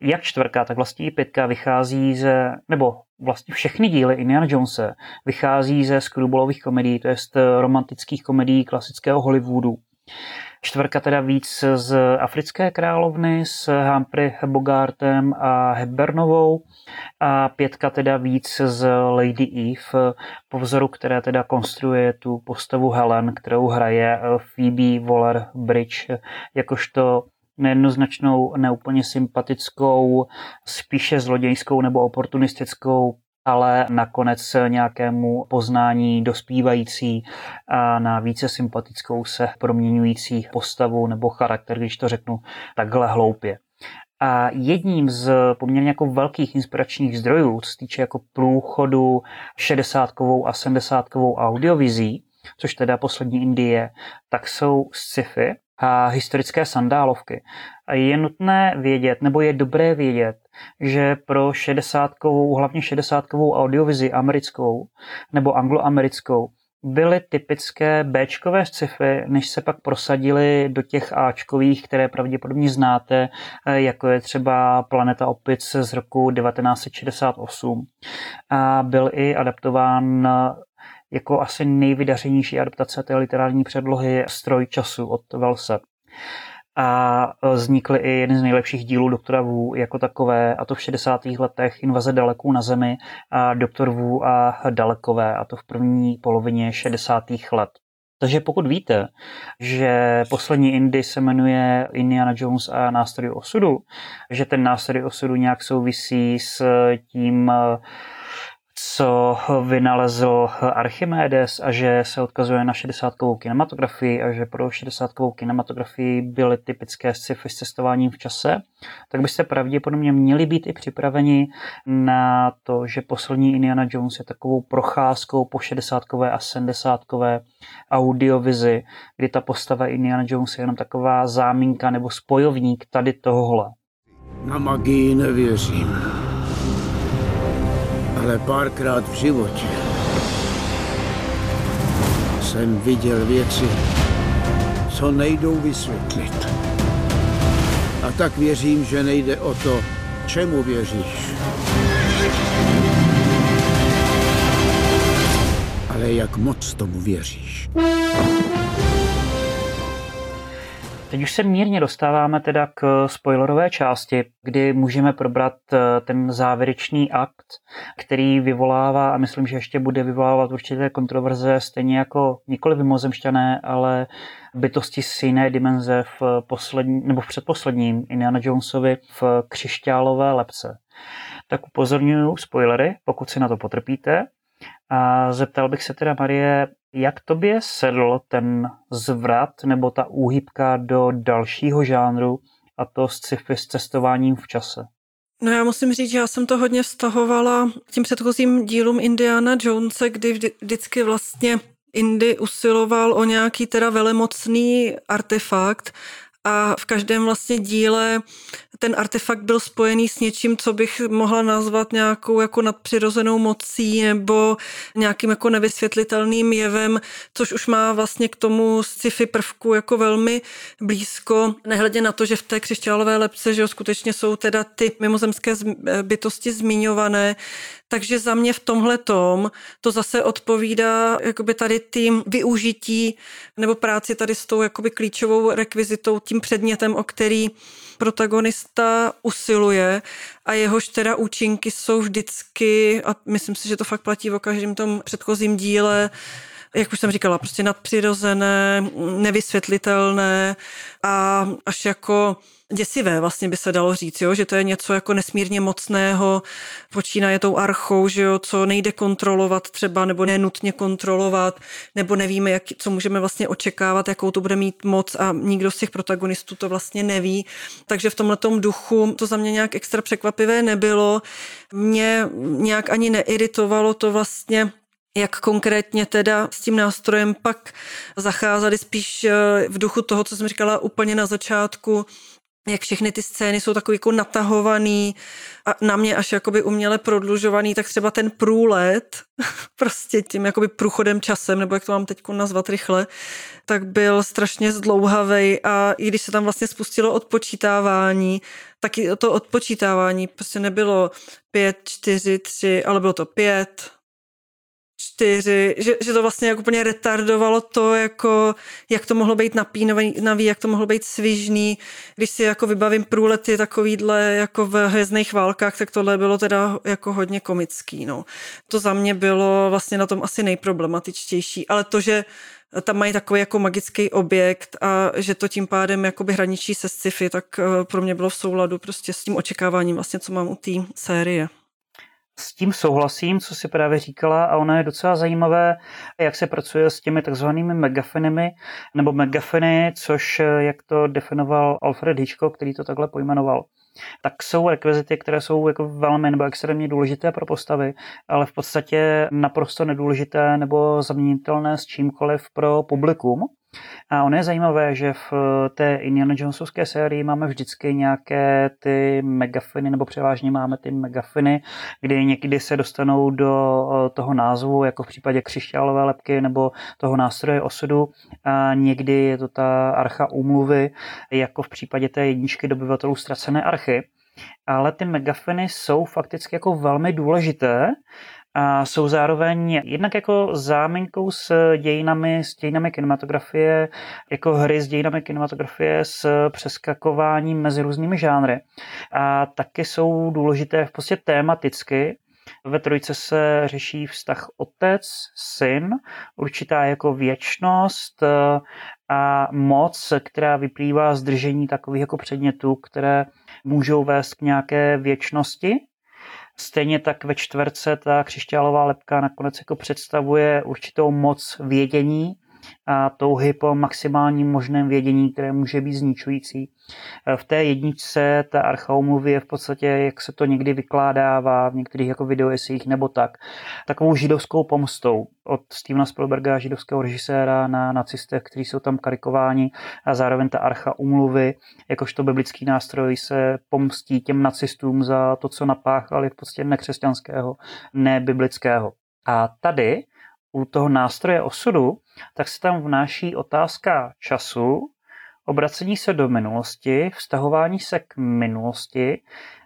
jak čtvrka, tak vlastně i pětka vychází ze, nebo vlastně všechny díly Indiana Jonese vychází ze skrubolových komedií, to jest romantických komedií klasického Hollywoodu. Čtvrka teda víc z Africké královny s Humphrey Bogartem a Hepburnovou a pětka teda víc z Lady Eve po vzoru, které teda konstruuje tu postavu Helen, kterou hraje Phoebe Waller-Bridge jakožto nejednoznačnou, neúplně sympatickou, spíše zlodějskou nebo oportunistickou ale nakonec nějakému poznání dospívající a na více sympatickou se proměňující postavu nebo charakter, když to řeknu takhle hloupě. A jedním z poměrně jako velkých inspiračních zdrojů, co se týče jako průchodu 60 a 70 audiovizí, což teda poslední Indie, tak jsou sci-fi historické sandálovky. Je nutné vědět, nebo je dobré vědět, že pro 60 hlavně 60 audiovizi americkou nebo angloamerickou, byly typické Bčkové sci-fi, než se pak prosadili do těch Ačkových, které pravděpodobně znáte, jako je třeba Planeta opic z roku 1968. A byl i adaptován jako asi nejvydařenější adaptace té literární předlohy Stroj času od Velse. A vznikly i jeden z nejlepších dílů doktora Wu jako takové, a to v 60. letech Invaze daleků na zemi a doktor Wu a dalekové, a to v první polovině 60. let. Takže pokud víte, že poslední Indy se jmenuje Indiana Jones a nástroj osudu, že ten nástroj osudu nějak souvisí s tím co vynalezl Archimedes a že se odkazuje na 60 kinematografii a že pro 60 kinematografii byly typické sci-fi s cestováním v čase, tak byste pravděpodobně měli být i připraveni na to, že poslední Indiana Jones je takovou procházkou po 60 a 70 audiovizi, kdy ta postava Indiana Jones je jenom taková záminka nebo spojovník tady tohohle. Na magii nevěřím ale párkrát v životě jsem viděl věci, co nejdou vysvětlit. A tak věřím, že nejde o to, čemu věříš. Ale jak moc tomu věříš. Teď už se mírně dostáváme teda k spoilerové části, kdy můžeme probrat eh, ten závěrečný akt, který vyvolává a myslím, že ještě bude vyvolávat určité kontroverze, stejně jako nikoli vymozemšťané, ale bytosti z jiné dimenze v poslední, nebo v předposledním Indiana Jonesovi v křišťálové lepce. Tak upozorňuji spoilery, pokud si na to potrpíte. A zeptal bych se teda, Marie, jak tobě sedl ten zvrat nebo ta úhybka do dalšího žánru, a to sci-fi s cestováním v čase? No já musím říct, že já jsem to hodně vztahovala tím předchozím dílům Indiana Jonese, kdy vždy, vždycky vlastně Indy usiloval o nějaký teda velemocný artefakt a v každém vlastně díle ten artefakt byl spojený s něčím, co bych mohla nazvat nějakou jako nadpřirozenou mocí nebo nějakým jako nevysvětlitelným jevem, což už má vlastně k tomu sci-fi prvku jako velmi blízko. Nehledě na to, že v té křišťálové lepce, že jo, skutečně jsou teda ty mimozemské bytosti zmiňované, Takže za mě v tomhle tom to zase odpovídá jakoby tady tím využití nebo práci tady s tou jakoby klíčovou rekvizitou, tím předmětem, o který protagonista usiluje a jehož teda účinky jsou vždycky, a myslím si, že to fakt platí o každém tom předchozím díle, jak už jsem říkala, prostě nadpřirozené, nevysvětlitelné a až jako děsivé vlastně by se dalo říct, jo? že to je něco jako nesmírně mocného, počínaje tou archou, že jo? co nejde kontrolovat třeba, nebo nenutně kontrolovat, nebo nevíme, jak, co můžeme vlastně očekávat, jakou to bude mít moc a nikdo z těch protagonistů to vlastně neví. Takže v tomhle duchu to za mě nějak extra překvapivé nebylo. Mě nějak ani neiritovalo to vlastně jak konkrétně teda s tím nástrojem pak zacházeli spíš eh, v duchu toho, co jsem říkala úplně na začátku, jak všechny ty scény jsou takový jako natahovaný a na mě až jakoby uměle prodlužovaný, tak třeba ten průlet, prostě tím jakoby průchodem časem, nebo jak to mám teď nazvat rychle, tak byl strašně zdlouhavý a i když se tam vlastně spustilo odpočítávání, tak to odpočítávání prostě nebylo pět, čtyři, tři, ale bylo to pět, čtyři, že, že to vlastně jako úplně retardovalo to, jako, jak to mohlo být napínavý, jak to mohlo být svižný. Když si jako vybavím průlety takovýhle jako v hvězdných válkách, tak tohle bylo teda jako hodně komický. No. To za mě bylo vlastně na tom asi nejproblematičtější, ale to, že tam mají takový jako magický objekt a že to tím pádem jakoby hraničí se sci-fi, tak eh, pro mě bylo v souladu prostě s tím očekáváním vlastně, co mám u té série. S tím souhlasím, co si právě říkala a ono je docela zajímavé, jak se pracuje s těmi takzvanými megafinemi nebo megafiny, což jak to definoval Alfred Hitchcock, který to takhle pojmenoval tak jsou rekvizity, které jsou jako velmi nebo extrémně důležité pro postavy, ale v podstatě naprosto nedůležité nebo zaměnitelné s čímkoliv pro publikum. A ono je zajímavé, že v té Indiana Jonesovské sérii máme vždycky nějaké ty megafiny, nebo převážně máme ty megafiny, kdy někdy se dostanou do toho názvu, jako v případě křišťálové lepky nebo toho nástroje osudu. A někdy je to ta archa úmluvy, jako v případě té jedničky dobyvatelů ztracené archy. Ale ty megafiny jsou fakticky jako velmi důležité a jsou zároveň jednak jako záminkou s dějinami, s dějinami kinematografie, jako hry s dějinami kinematografie s přeskakováním mezi různými žánry. A taky jsou důležité v podstatě tématicky, ve trojce se řeší vztah otec, syn, určitá jako věčnost a moc, která vyplývá z držení takových jako předmětů, které můžou vést k nějaké věčnosti Stejně tak ve čtverce ta křišťálová lepka nakonec jako představuje určitou moc vědění, touhy po maximálním možném vědění, které může být zničující. V té jedničce ta archa umluvy je v podstatě, jak se to někdy vykládává v některých jako videoesích nebo tak, takovou židovskou pomstou od Stevena Spielberga, židovského režiséra na nacistech, kteří jsou tam karikováni a zároveň ta archa umluvy, jakožto biblický nástroj se pomstí těm nacistům za to, co napáchali v podstatě nekřesťanského, nebiblického. A tady u toho nástroje osudu, tak se tam vnáší otázka času, obracení se do minulosti, vztahování se k minulosti,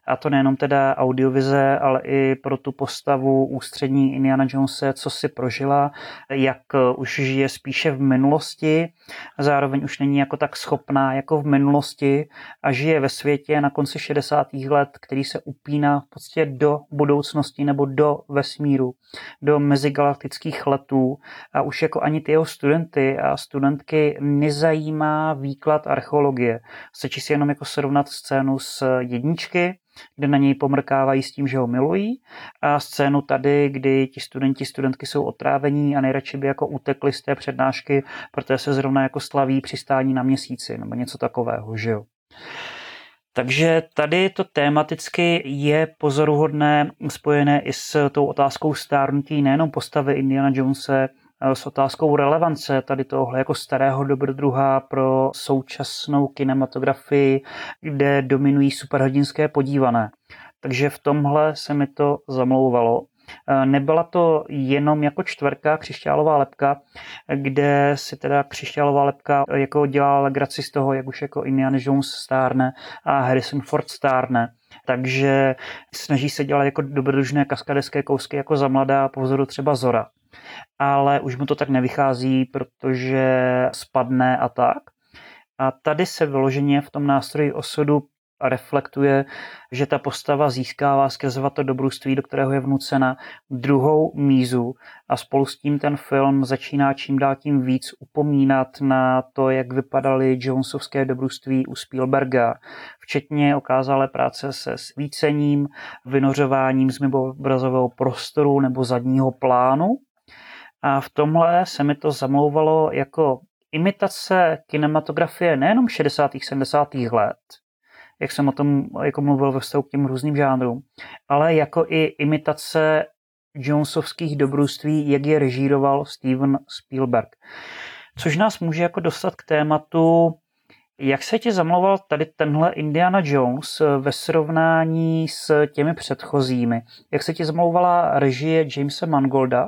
a to nejenom teda audiovize, ale i pro tu postavu ústřední Indiana Jonese, co si prožila, jak už žije spíše v minulosti, zároveň už není jako tak schopná jako v minulosti a žije ve světě na konci 60. let, který se upíná v podstatě do budoucnosti nebo do vesmíru, do mezigalaktických letů a už jako ani ty jeho studenty a studentky nezajímá výklad archeologie. Stačí si jenom jako srovnat scénu s jedničky, kde na něj pomrkávají s tím, že ho milují a scénu tady, kdy ti studenti, studentky jsou otrávení a nejradši by jako utekli z té přednášky, protože se zrovna jako slaví přistání na měsíci nebo něco takového, že jo. Takže tady to tématicky je pozoruhodné, spojené i s tou otázkou stárnutí nejenom postavy Indiana Jonese, Eh, s otázkou relevance tady tohle jako starého dobrodruha pro současnou kinematografii, kde dominují superhrdinské podívané. Takže v tomhle se mi to zamlouvalo. Eh, nebyla to jenom jako čtvrka křišťálová lepka, kde si teda křišťálová lepka jako dělala legraci z toho, jak už jako Indiana Jones stárne a Harrison Ford stárne. Takže snaží se dělat jako dobrodružné kaskadeské kousky jako za mladá po vzoru třeba Zora. Ale už mu to tak nevychází, protože spadne a tak. A tady se vyloženě v tom nástroji osudu reflektuje, že ta postava získává skrze to dobrodružství, do kterého je vnucena druhou mízu a spolu s tím ten film začíná čím dál tím víc upomínat na to, jak vypadaly Jonesovské dobrodružství u Spielberga, včetně okázalé práce se svícením, vynořováním z obrazového prostoru nebo zadního plánu. A v tomhle se mi to zamlouvalo jako imitace kinematografie nejenom 60. 70. let, jak jsem o tom jako mluvil ve vztahu k těm různým žánrům, ale jako i imitace Jonesovských dobrůství, jak je režíroval Steven Spielberg. Což nás může jako dostat k tématu, jak se ti zamlouval tady tenhle Indiana Jones ve srovnání s těmi předchozími? Jak se ti zamlouvala režie Jamesa Mangolda,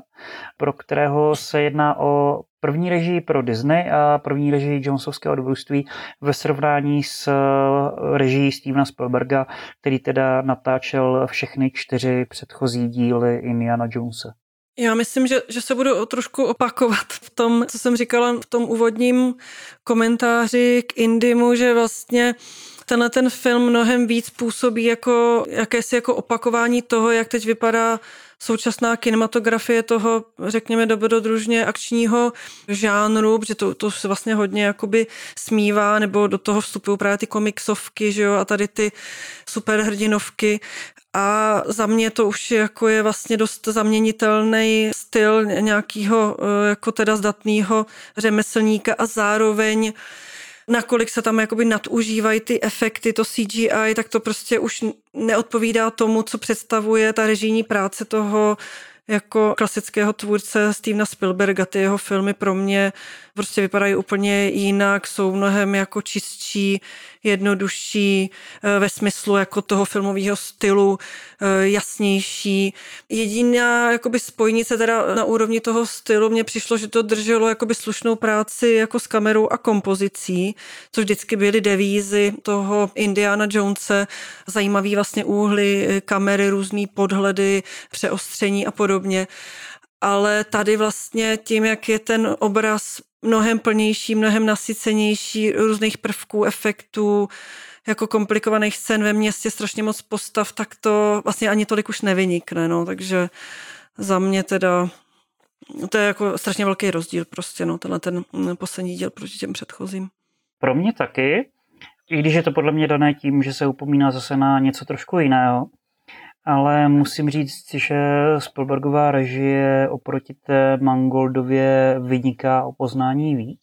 pro kterého se jedná o první režii pro Disney a první režii Jonesovského dobrodružství ve srovnání s eh, režií Stevena Spielberga, který teda natáčel všechny čtyři předchozí díly Indiana Jonesa. Já myslím, že, že se budu trošku opakovat v tom, co jsem říkala v tom úvodním komentáři k Indimu, že vlastně tenhle ten film mnohem víc působí jako jakési jako opakování toho, jak teď vypadá současná kinematografie toho, řekněme, dobrodružně akčního žánru, protože to, to se vlastně hodně jakoby smívá, nebo do toho vstupují právě ty komiksovky, že jo, a tady ty superhrdinovky. A za mě to už jako je vlastně dost zaměnitelný styl nějakého eh, jako teda zdatného řemeslníka a zároveň nakolik se tam jakoby nadužívají ty efekty, to CGI, tak to prostě už neodpovídá tomu, co představuje ta režijní práce toho jako klasického tvůrce Stevena Spielberga. Ty jeho filmy pro mě prostě vypadají úplně jinak, jsou mnohem jako čistší, jednodušší eh, ve smyslu jako toho filmového stylu, eh, jasnější. Jediná jakoby spojnice teda na úrovni toho stylu mně přišlo, že to drželo jakoby slušnou práci jako s kamerou a kompozicí, což vždycky byly devízy toho Indiana Jonese, zajímavý vlastně úhly eh, kamery, různý podhledy, přeostření a podobně ale tady vlastně tím, jak je ten obraz mnohem plnější, mnohem nasycenější různých prvků, efektů, jako komplikovaných scén ve městě, strašně moc postav, tak to vlastně ani tolik už nevynikne, no, takže za mě teda to je jako strašně velký rozdíl prostě, no, tenhle ten poslední díl proti těm předchozím. Pro mě taky, i když je to podle mě dané tím, že se upomíná zase na něco trošku jiného, ale musím říct, že Spielbergová režie oproti té Mangoldově vyniká o poznání víc.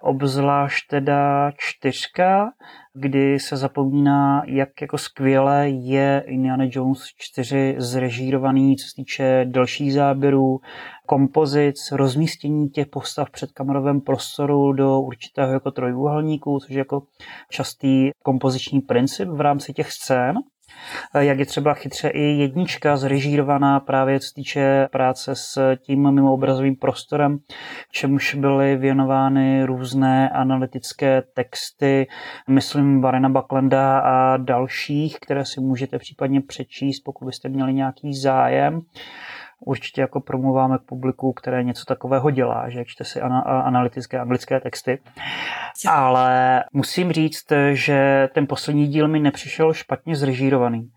Obzvlášť teda čtyřka, kdy se zapomíná, jak jako skvěle je Indiana Jones 4 zrežírovaný, co se týče dalších záběrů, kompozic, rozmístění těch postav před kamerovém prostoru do určitého jako trojúhelníku, což je jako častý kompoziční princip v rámci těch scén. Eh, jak je třeba chytře i jednička zrežírovaná právě co týče práce s tím mimoobrazovým prostorem, čemuž byly věnovány různé analytické texty, myslím Barena Bucklanda a dalších, které si můžete případně přečíst, pokud byste měli nějaký zájem určitě jako promluváme k publiku, které něco takového dělá, že čte si analytické anglické texty. Ale musím říct, že ten poslední díl mi nepřišel špatně zrežírovaný.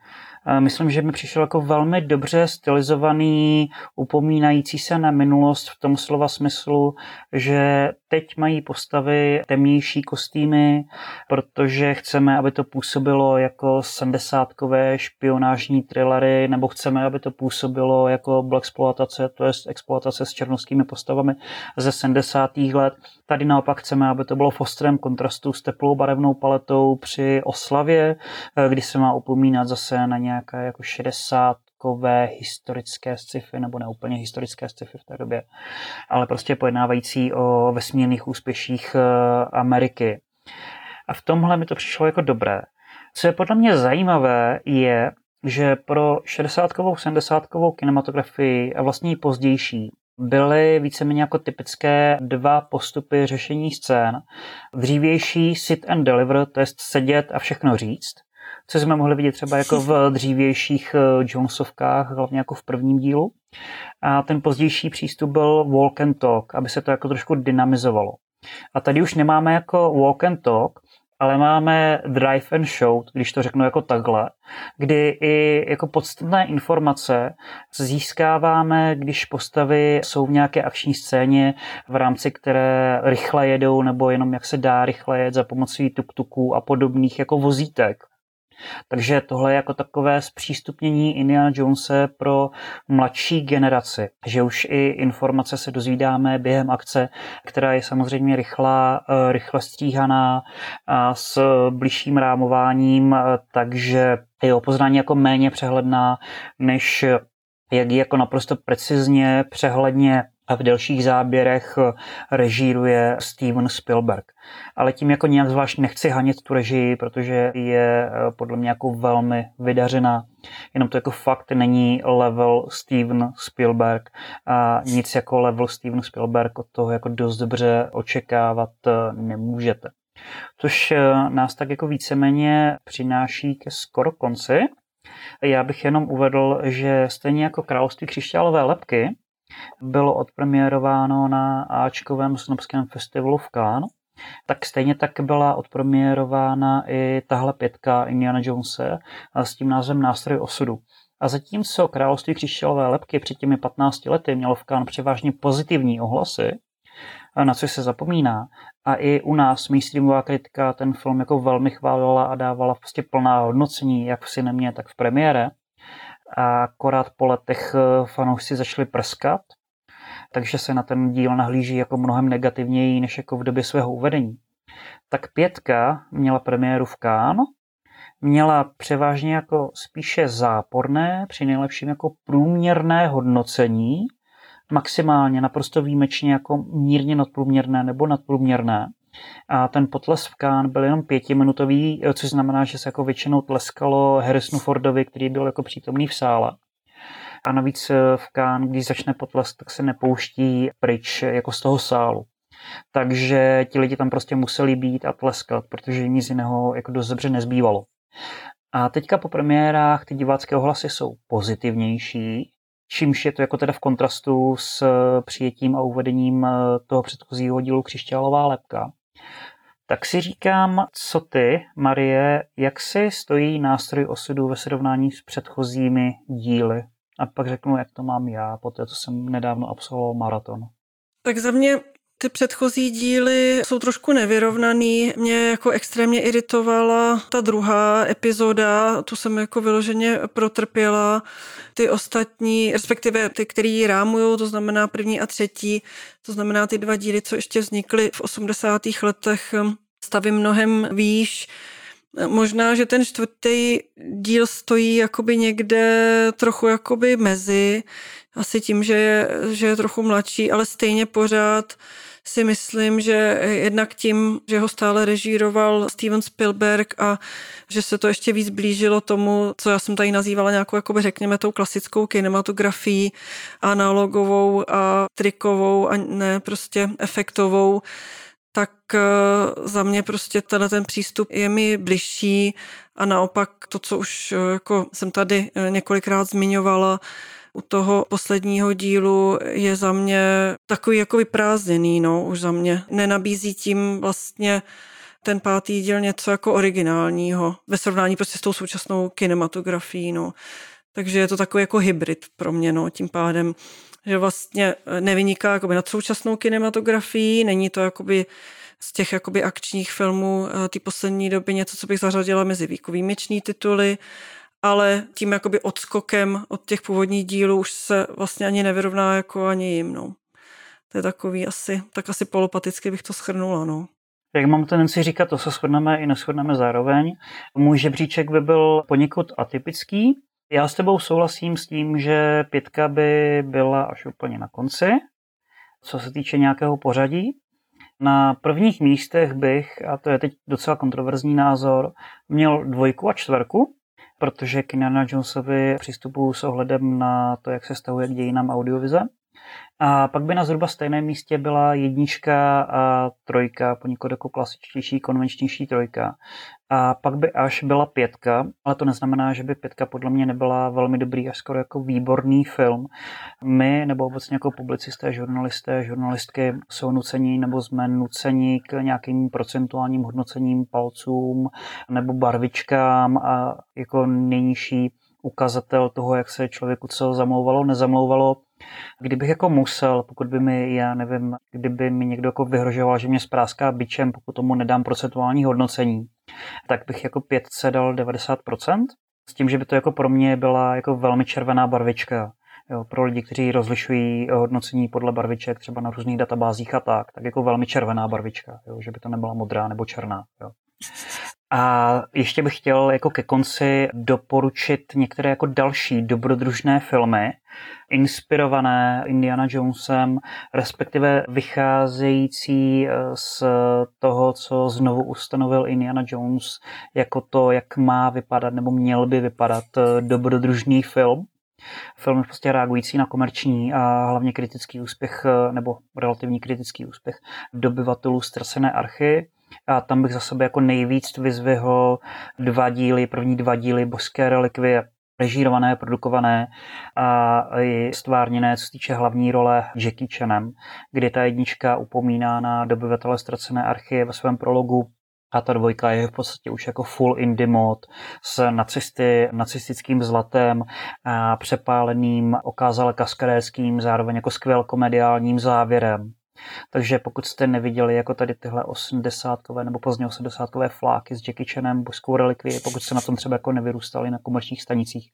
Myslím, že mi přišel jako velmi dobře stylizovaný, upomínající se na minulost v tom slova smyslu, že teď mají postavy temnější kostýmy, protože chceme, aby to působilo jako sendesátkové špionážní thrillery, nebo chceme, aby to působilo jako black exploatace, to je exploatace s černovskými postavami ze 70. let. Tady naopak chceme, aby to bylo v ostrém kontrastu s teplou barevnou paletou při oslavě, kdy se má upomínat zase na nějaké jako 60 kové historické sci-fi, nebo neúplně historické sci-fi v té době, ale prostě pojednávající o vesmírných úspěších eh, Ameriky. A v tomhle mi to přišlo jako dobré. Co je podle mě zajímavé, je, že pro 60 70 kinematografii a vlastně pozdější byly víceméně jako typické dva postupy řešení scén. Dřívější sit and deliver, to je sedět a všechno říct, co jsme mohli vidět třeba jako v dřívějších eh, Jonesovkách, hlavně jako v prvním dílu. A ten pozdější přístup byl walk and talk, aby se to jako trošku dynamizovalo. A tady už nemáme jako walk and talk, ale máme drive and show, když to řeknu jako takhle, kdy i jako podstatné informace získáváme, když postavy jsou v nějaké akční scéně, v rámci které rychle jedou, nebo jenom jak se dá rychle jet za pomocí tuk-tuků a podobných jako vozítek. Takže tohle je jako takové zpřístupnění Indiana Jonese pro mladší generaci, že už i informace se dozvídáme během akce, která je samozřejmě rychlá, eh, rychle stříhaná a s bližším rámováním, eh, takže je opoznání jako méně přehledná, než jak ji jako naprosto precizně, přehledně a v dalších záběrech eh, režíruje Steven Spielberg. Ale tím jako nějak zvlášť nechci hanit tu režii, protože je eh, podle mě jako velmi vydařená. Jenom to jako fakt není level Steven Spielberg a nic jako level Steven Spielberg od toho jako dost dobře očekávat eh, nemůžete. Což nás tak jako víceméně přináší ke skoro konci. Já bych jenom uvedl, že stejně jako Království křišťálové lepky, bylo odpremiérováno na Ačkovém snobském festivalu v Cannes, tak stejně tak byla odpremiérována i tahle pětka Indiana Jonese s tím názvem Nástroj osudu. A zatímco Království křišťálové lepky před těmi 15 lety mělo v Cannes převážně pozitivní ohlasy, na co se zapomíná. A i u nás mainstreamová kritika ten film jako velmi chválila a dávala prostě plná hodnocení, jak v cinemě, tak v premiére a akorát po letech eh, fanoušci začali prskat, takže se na ten díl nahlíží jako mnohem negativněji než jako v době svého uvedení. Tak pětka měla premiéru v Cannes, měla převážně jako spíše záporné, při nejlepším jako průměrné hodnocení, maximálně naprosto výjimečně jako mírně nadprůměrné nebo nadprůměrné. A ten potlesk v Kán byl jenom pětiminutový, což znamená, že se jako většinou tleskalo Harrisonu Fordovi, který byl jako přítomný v sále. A navíc v Kán, když začne potlesk, tak se nepouští pryč jako z toho sálu. Takže ti lidi tam prostě museli být a tleskat, protože nic jiného jako dost dobře nezbývalo. A teďka po premiérách ty divácké ohlasy jsou pozitivnější, čímž je to jako teda v kontrastu s přijetím a uvedením toho předchozího dílu Křišťálová lepka tak si říkám, co ty, Marie, jak si stojí nástroj osudu ve srovnání s předchozími díly? A pak řeknu, jak to mám já, po té, co jsem nedávno absolvoval maraton. Tak za mě ty předchozí díly jsou trošku nevyrovnaný. Mě jako extrémně iritovala ta druhá epizoda, tu jsem jako vyloženě protrpěla. Ty ostatní, respektive ty, který rámují, to znamená první a třetí, to znamená ty dva díly, co ještě vznikly v 80. letech, stavy mnohem výš. Možná, že ten čtvrtý díl stojí jakoby někde trochu jakoby mezi, asi tím, že je, že je trochu mladší, ale stejně pořád si myslím, že jednak tím, že ho stále režíroval Steven Spielberg a že se to ještě víc blížilo tomu, co já jsem tady nazývala nějakou, jakoby řekněme, tou klasickou kinematografií, analogovou a trikovou a ne prostě efektovou, tak eh, za mě prostě tenhle ten přístup je mi bližší a naopak to, co už eh, jako jsem tady eh, několikrát zmiňovala, u toho posledního dílu je za mě takový jako vyprázdněný, no, už za mě. Nenabízí tím vlastně ten pátý díl něco jako originálního ve srovnání prostě s tou současnou kinematografií, no. Takže je to takový jako hybrid pro mě, no, tím pádem, že vlastně nevyniká jakoby nad současnou kinematografií, není to jakoby z těch jakoby akčních filmů eh, ty poslední doby něco, co bych zařadila mezi výjimečný tituly, ale tím jakoby odskokem od těch původních dílů už se vlastně ani nevyrovná jako ani jim, no. To je takový asi, tak asi polopaticky bych to schrnula, no. Jak mám tendenci říkat, to se shodneme i neschodneme zároveň. Můj žebříček by byl poněkud atypický. Já s tebou souhlasím s tím, že pětka by byla až úplně na konci, co se týče nějakého pořadí. Na prvních místech bych, a to je teď docela kontroverzní názor, měl dvojku a čtvrku, protože k Indiana Jonesovi přistupuju s ohledem na to, jak se stavuje k dějinám audiovize. A pak by na zhruba stejném místě byla jednička a trojka, poněkud jako klasičtější, konvenčnější trojka. A pak by až byla pětka, ale to neznamená, že by pětka podle mě nebyla velmi dobrý, až skoro jako výborný film. My, nebo obecně jako publicisté, žurnalisté, žurnalistky jsou nuceni nebo jsme nuceni k nějakým procentuálním hodnocením palcům nebo barvičkám a jako nejnižší ukazatel toho, jak se člověku co zamlouvalo, nezamlouvalo, Kdybych jako musel, pokud by mi, já nevím, kdyby mi někdo jako vyhrožoval, že mě spráská bičem, pokud tomu nedám procentuální hodnocení, tak bych jako 5 dal 90%, s tím, že by to jako pro mě byla jako velmi červená barvička. Jo, pro lidi, kteří rozlišují hodnocení podle barviček, třeba na různých databázích a tak, tak jako velmi červená barvička, jo, že by to nebyla modrá nebo černá. Jo. A ještě bych chtěl jako ke konci doporučit některé jako další dobrodružné filmy, inspirované Indiana Jonesem, respektive vycházející eh, z toho, co znovu ustanovil Indiana Jones jako to, jak má vypadat nebo měl by vypadat eh, dobrodružný film. Film prostě reagující na komerční a hlavně kritický úspěch eh, nebo relativní kritický úspěch dobyvatelů ztracené archy a tam bych za sebe jako nejvíc vyzvihl dva díly, první dva díly Božské relikvie, režírované, produkované a i stvárněné, co se týče hlavní role Jackie Chanem, kdy ta jednička upomíná na dobyvatele ztracené archy ve svém prologu a ta dvojka je v podstatě už jako full indie mod s nacisty, nacistickým zlatem a přepáleným okázale kaskadérským, zároveň jako skvěl komediálním závěrem. Takže pokud jste neviděli jako tady tyhle 80 nebo pozdně 80 fláky s Jackie Chanem, božskou relikvii, pokud jste na tom třeba jako nevyrůstali na komerčních stanicích,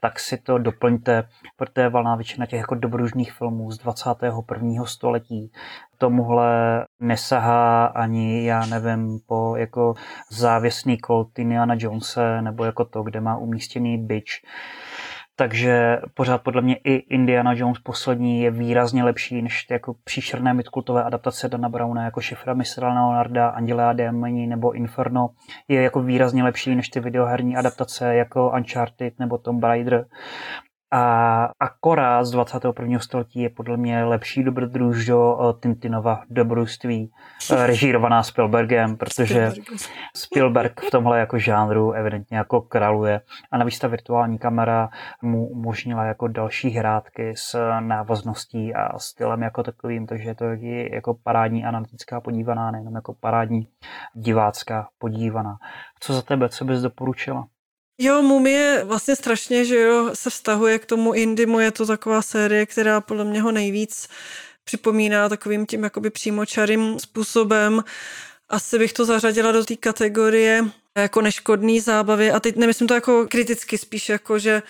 tak si to doplňte, protože valná většina těch jako dobrodružných filmů z 21. století tomuhle nesahá ani, já nevím, po jako závěsný Colt Indiana Jonese, nebo jako to, kde má umístěný bič takže pořád podle mě i Indiana Jones poslední je výrazně lepší než ty jako příšerné mitkultové adaptace Dana Browna jako Šifra Mistra Leonarda, Anděla Démoni nebo Inferno je jako výrazně lepší než ty videoherní adaptace jako Uncharted nebo Tomb Raider. A Akora z 21. století je podle mě lepší dobrodružo eh, Tintinova dobrodružství, eh, režírovaná Spielbergem, protože Spielberg v tomhle jako žánru evidentně jako kraluje. A navíc ta virtuální kamera mu umožnila jako další hrátky s návazností a stylem jako takovým, takže to je jako parádní analytická podívaná, nejenom jako parádní divácká podívaná. Co za tebe, co bys doporučila? Jo, Mumie vlastně strašně, že jo, se vztahuje k tomu Indimu, je to taková série, která podle mě ho nejvíc připomíná takovým tím jakoby přímočarým způsobem. Asi bych to zařadila do té kategorie jako neškodný zábavy a teď nemyslím to jako kriticky, spíš jako, že,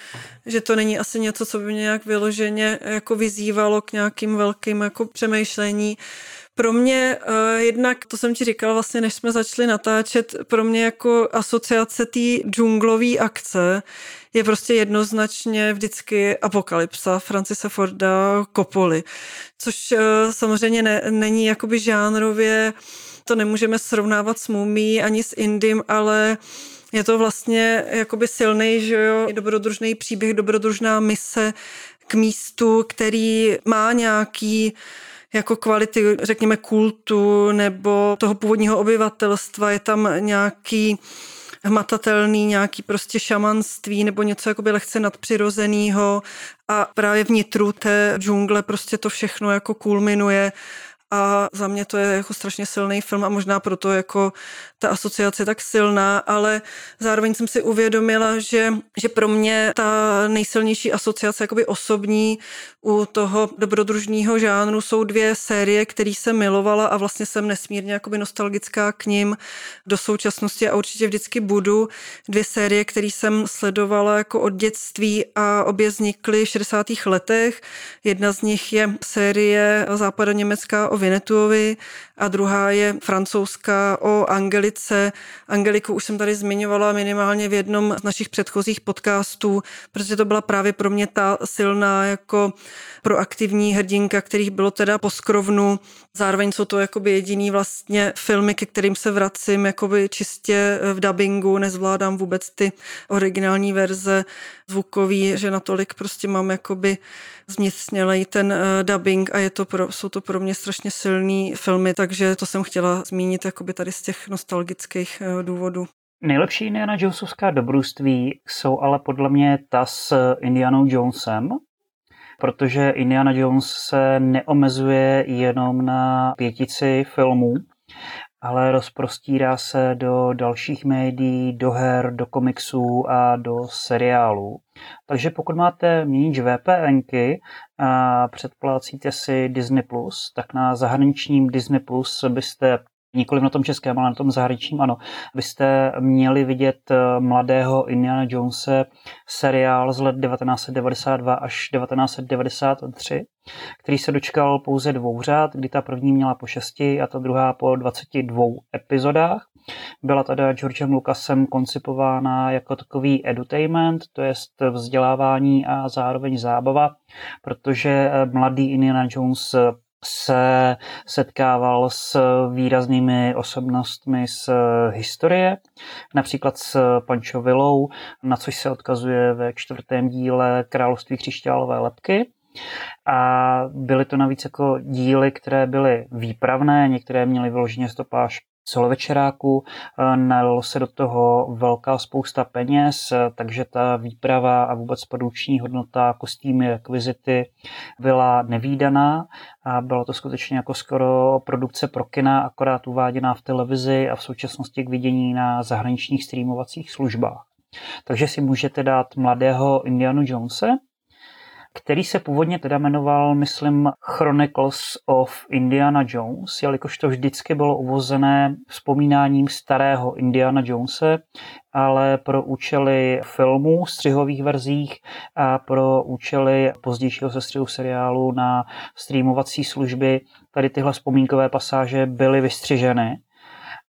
že to není asi něco, co by mě nějak vyloženě jako vyzývalo k nějakým velkým jako přemýšlení. Pro mě uh, jednak, to jsem ti říkala vlastně, než jsme začali natáčet, pro mě jako asociace té džunglové akce je prostě jednoznačně vždycky apokalypsa Francisa Forda Coppoli, což uh, samozřejmě ne, není jakoby žánrově, to nemůžeme srovnávat s Mumí ani s Indym, ale je to vlastně jakoby silný, že jo, dobrodružný příběh, dobrodružná mise k místu, který má nějaký jako kvality, řekněme, kultu nebo toho původního obyvatelstva. Je tam nějaký hmatatelný nějaký prostě šamanství nebo něco jakoby lehce nadpřirozeného a právě vnitru té džungle prostě to všechno jako kulminuje a za mě to je jako strašně silný film a možná proto jako ta asociace je tak silná, ale zároveň jsem si uvědomila, že, že pro mě ta nejsilnější asociace jakoby osobní u toho dobrodružného žánru jsou dvě série, které jsem milovala a vlastně jsem nesmírně jakoby nostalgická k ním do současnosti a určitě vždycky budu. Dvě série, které jsem sledovala jako od dětství a obě vznikly v 60. letech. Jedna z nich je série západo německá o Vinetuovi a druhá je francouzská o Angelice. Angeliku už jsem tady zmiňovala minimálně v jednom z našich předchozích podcastů, protože to byla právě pro mě ta silná jako proaktivní hrdinka, kterých bylo teda po skrovnu. Zároveň jsou to jakoby jediný vlastně filmy, ke kterým se vracím jakoby čistě v dubbingu, nezvládám vůbec ty originální verze zvukový, že natolik prostě mám jakoby změsnělej ten uh, dubbing a je to pro, jsou to pro mě strašně silný filmy, takže to jsem chtěla zmínit jakoby tady z těch nostalgických uh, důvodů. Nejlepší Indiana Jonesovská dobrodružství jsou ale podle mě ta s Indianou Jonesem, protože Indiana Jones se neomezuje jenom na pětici filmů, ale rozprostírá se do dalších médií, do her, do komiksů a do seriálů. Takže pokud máte míč VPNky a předplácíte si Disney+, tak na zahraničním Disney Plus byste nikoli na tom českém, ale na tom zahraničním, ano, byste měli vidět eh, mladého Indiana Jonese seriál z let 1992 až 1993, který se dočkal pouze dvou řád, kdy ta první měla po šesti a ta druhá po 22 epizodách. Byla teda Georgem Lucasem koncipována jako takový edutainment, to je vzdělávání a zároveň zábava, protože eh, mladý Indiana Jones se setkával s výraznými osobnostmi z historie, například s Pancho Villou, na což se odkazuje ve čtvrtém díle Království křišťálové lepky. A byly to navíc jako díly, které byly výpravné, některé měly vyloženě stopáž celovečeráku, eh, nalilo se do toho velká spousta peněz, eh, takže ta výprava a vůbec produkční hodnota, kostýmy, rekvizity byla nevýdaná a bylo to skutečně jako skoro produkce pro kina, akorát uváděná v televizi a v současnosti k vidění na zahraničních streamovacích službách. Takže si můžete dát mladého Indiana Jonese, který se původně teda jmenoval, myslím, Chronicles of Indiana Jones, jelikož to vždycky bylo uvozené vzpomínáním starého Indiana Jonese, ale pro účely filmů, střihových verzích a pro účely pozdějšího sestřihu seriálu na streamovací služby tady tyhle vzpomínkové pasáže byly vystřiženy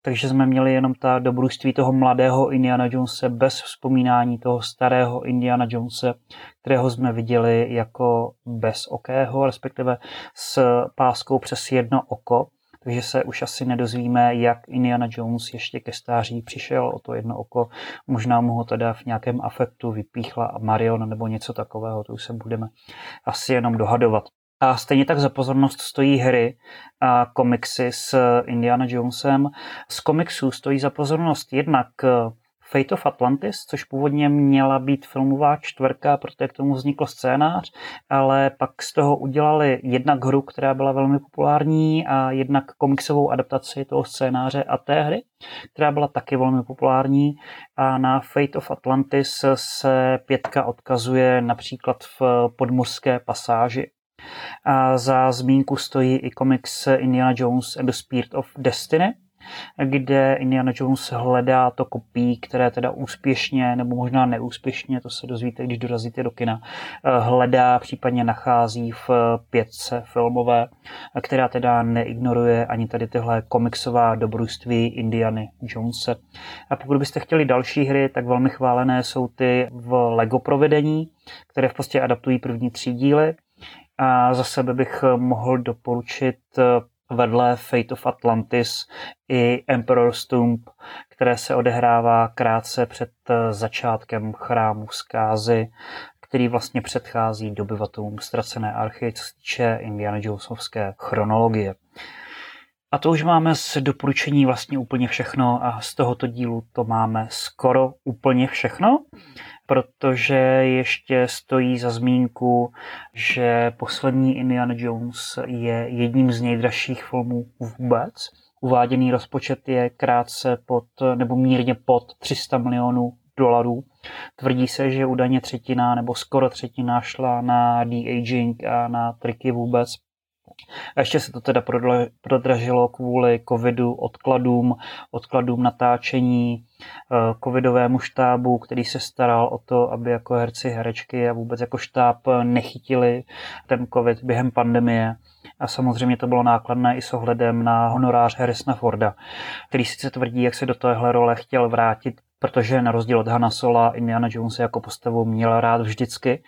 takže jsme měli jenom ta dobrodružství toho mladého Indiana Jonese bez vzpomínání toho starého Indiana Jonese, kterého jsme viděli jako bez okého, respektive s páskou přes jedno oko, takže se už asi nedozvíme, jak Indiana Jones ještě ke stáří přišel o to jedno oko. Možná mu ho teda v nějakém afektu vypíchla Marion nebo něco takového, to už se budeme asi jenom dohadovat. A stejně tak za pozornost stojí hry a komiksy s Indiana Jonesem. Z komiksů stojí za pozornost jednak Fate of Atlantis, což původně měla být filmová čtvrka, protože k tomu vznikl scénář, ale pak z toho udělali jednak hru, která byla velmi populární a jednak komiksovou adaptaci toho scénáře a té hry, která byla taky velmi populární a na Fate of Atlantis se pětka odkazuje například v podmořské pasáži. A za zmínku stojí i komiks Indiana Jones and the Spirit of Destiny, kde Indiana Jones hledá to kopí, které teda úspěšně, nebo možná neúspěšně, to se dozvíte, když dorazíte do kina, hledá, případně nachází v pětce filmové, která teda neignoruje ani tady tyhle komiksová dobrodružství Indiany Jonese. A pokud byste chtěli další hry, tak velmi chválené jsou ty v Lego provedení, které v podstatě adaptují první tři díly. A za sebe bych mohl doporučit eh, vedle Fate of Atlantis i Emperor's Tomb, které se odehrává krátce před eh, začátkem chrámu zkázy, který vlastně předchází dobyvatelům ztracené archy, co se týče Indiana Jonesovské chronologie. A to už máme z doporučení vlastně úplně všechno a z tohoto dílu to máme skoro úplně všechno protože ještě stojí za zmínku, že poslední Indiana Jones je jedním z nejdražších filmů vůbec. Uváděný rozpočet je krátce pod, nebo mírně pod 300 milionů dolarů. Tvrdí se, že údajně třetina nebo skoro třetina šla na de-aging a na triky vůbec. A ještě se to teda prodražilo kvůli covidu, odkladům, odkladům natáčení, eh, covidovému štábu, který se staral o to, aby jako herci, herečky a vůbec jako štáb nechytili ten covid během pandemie. A samozřejmě to bylo nákladné i s ohledem na honorář Harrisona Forda, který sice tvrdí, jak se do téhle role chtěl vrátit, protože na rozdíl od Hanna Sola Indiana Jones jako postavu měl rád vždycky,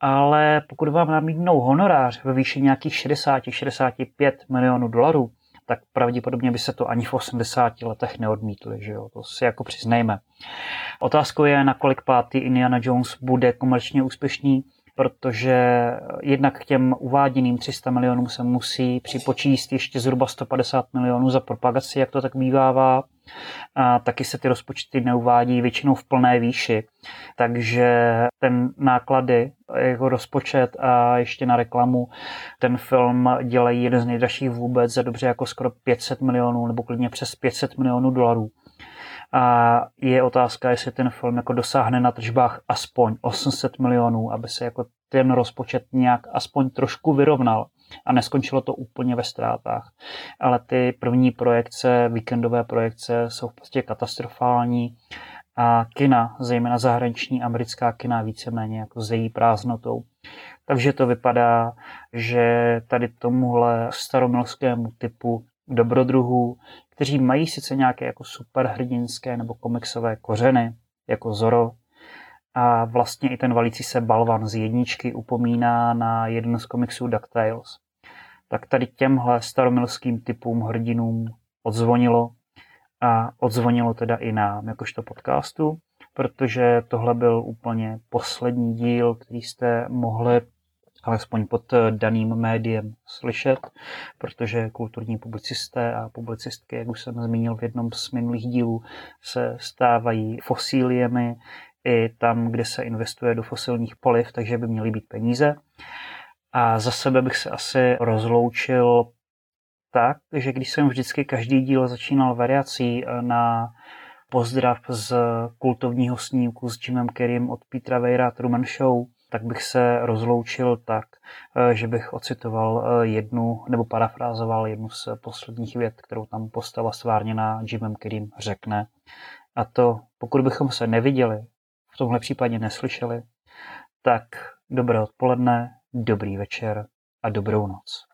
ale pokud vám nabídnou honorář ve výši nějakých 60-65 milionů dolarů, tak pravděpodobně by se to ani v 80 letech neodmítli, že jo? to si jako přiznejme. Otázkou je, nakolik pátý Indiana Jones bude komerčně úspěšný, protože jednak k těm uváděným 300 milionům se musí připočíst ještě zhruba 150 milionů za propagaci, jak to tak bývává. A taky se ty rozpočty neuvádí většinou v plné výši. Takže ten náklady, jako rozpočet a ještě na reklamu, ten film dělají jeden z nejdražších vůbec za dobře jako skoro 500 milionů nebo klidně přes 500 milionů dolarů. A je otázka, jestli ten film jako dosáhne na tržbách aspoň 800 milionů, aby se jako ten rozpočet nějak aspoň trošku vyrovnal a neskončilo to úplně ve ztrátách. Ale ty první projekce, víkendové projekce jsou v podstatě katastrofální a kina, zejména zahraniční americká kina, víceméně jako zejí prázdnotou. Takže to vypadá, že tady tomuhle staromilskému typu dobrodruhů, kteří mají sice nějaké jako superhrdinské nebo komiksové kořeny, jako Zoro, a vlastně i ten valící se balvan z jedničky upomíná na jeden z komiksů DuckTales. Tak tady těmhle staromilským typům hrdinům odzvonilo a odzvonilo teda i nám, jakožto podcastu, protože tohle byl úplně poslední díl, který jste mohli alespoň pod daným médiem slyšet, protože kulturní publicisté a publicistky, jak už jsem zmínil v jednom z minulých dílů, se stávají fosíliemi i tam, kde se investuje do fosilních poliv, takže by měly být peníze. A za sebe bych se asi rozloučil tak, že když jsem vždycky každý díl začínal variací na pozdrav z kultovního snímku s Jimem Kerrym od Petra Vejra Truman Show, tak bych se rozloučil tak, že bych ocitoval jednu nebo parafrázoval jednu z posledních vět, kterou tam postava stvárněná Jimem Kerrym řekne. A to, pokud bychom se neviděli, v tomhle případě neslyšeli, tak dobré odpoledne, dobrý večer a dobrou noc.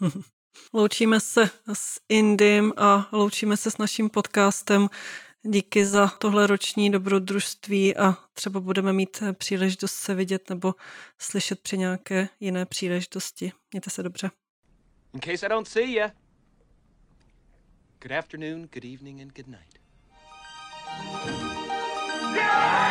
Loučíme se s Indym a loučíme se s naším podcastem. Díky za tohle roční dobrodružství a třeba budeme mít příležitost se vidět nebo slyšet při nějaké jiné příležitosti. Mějte se dobře. In case I don't see you. Good afternoon, good evening and good night. Yeah!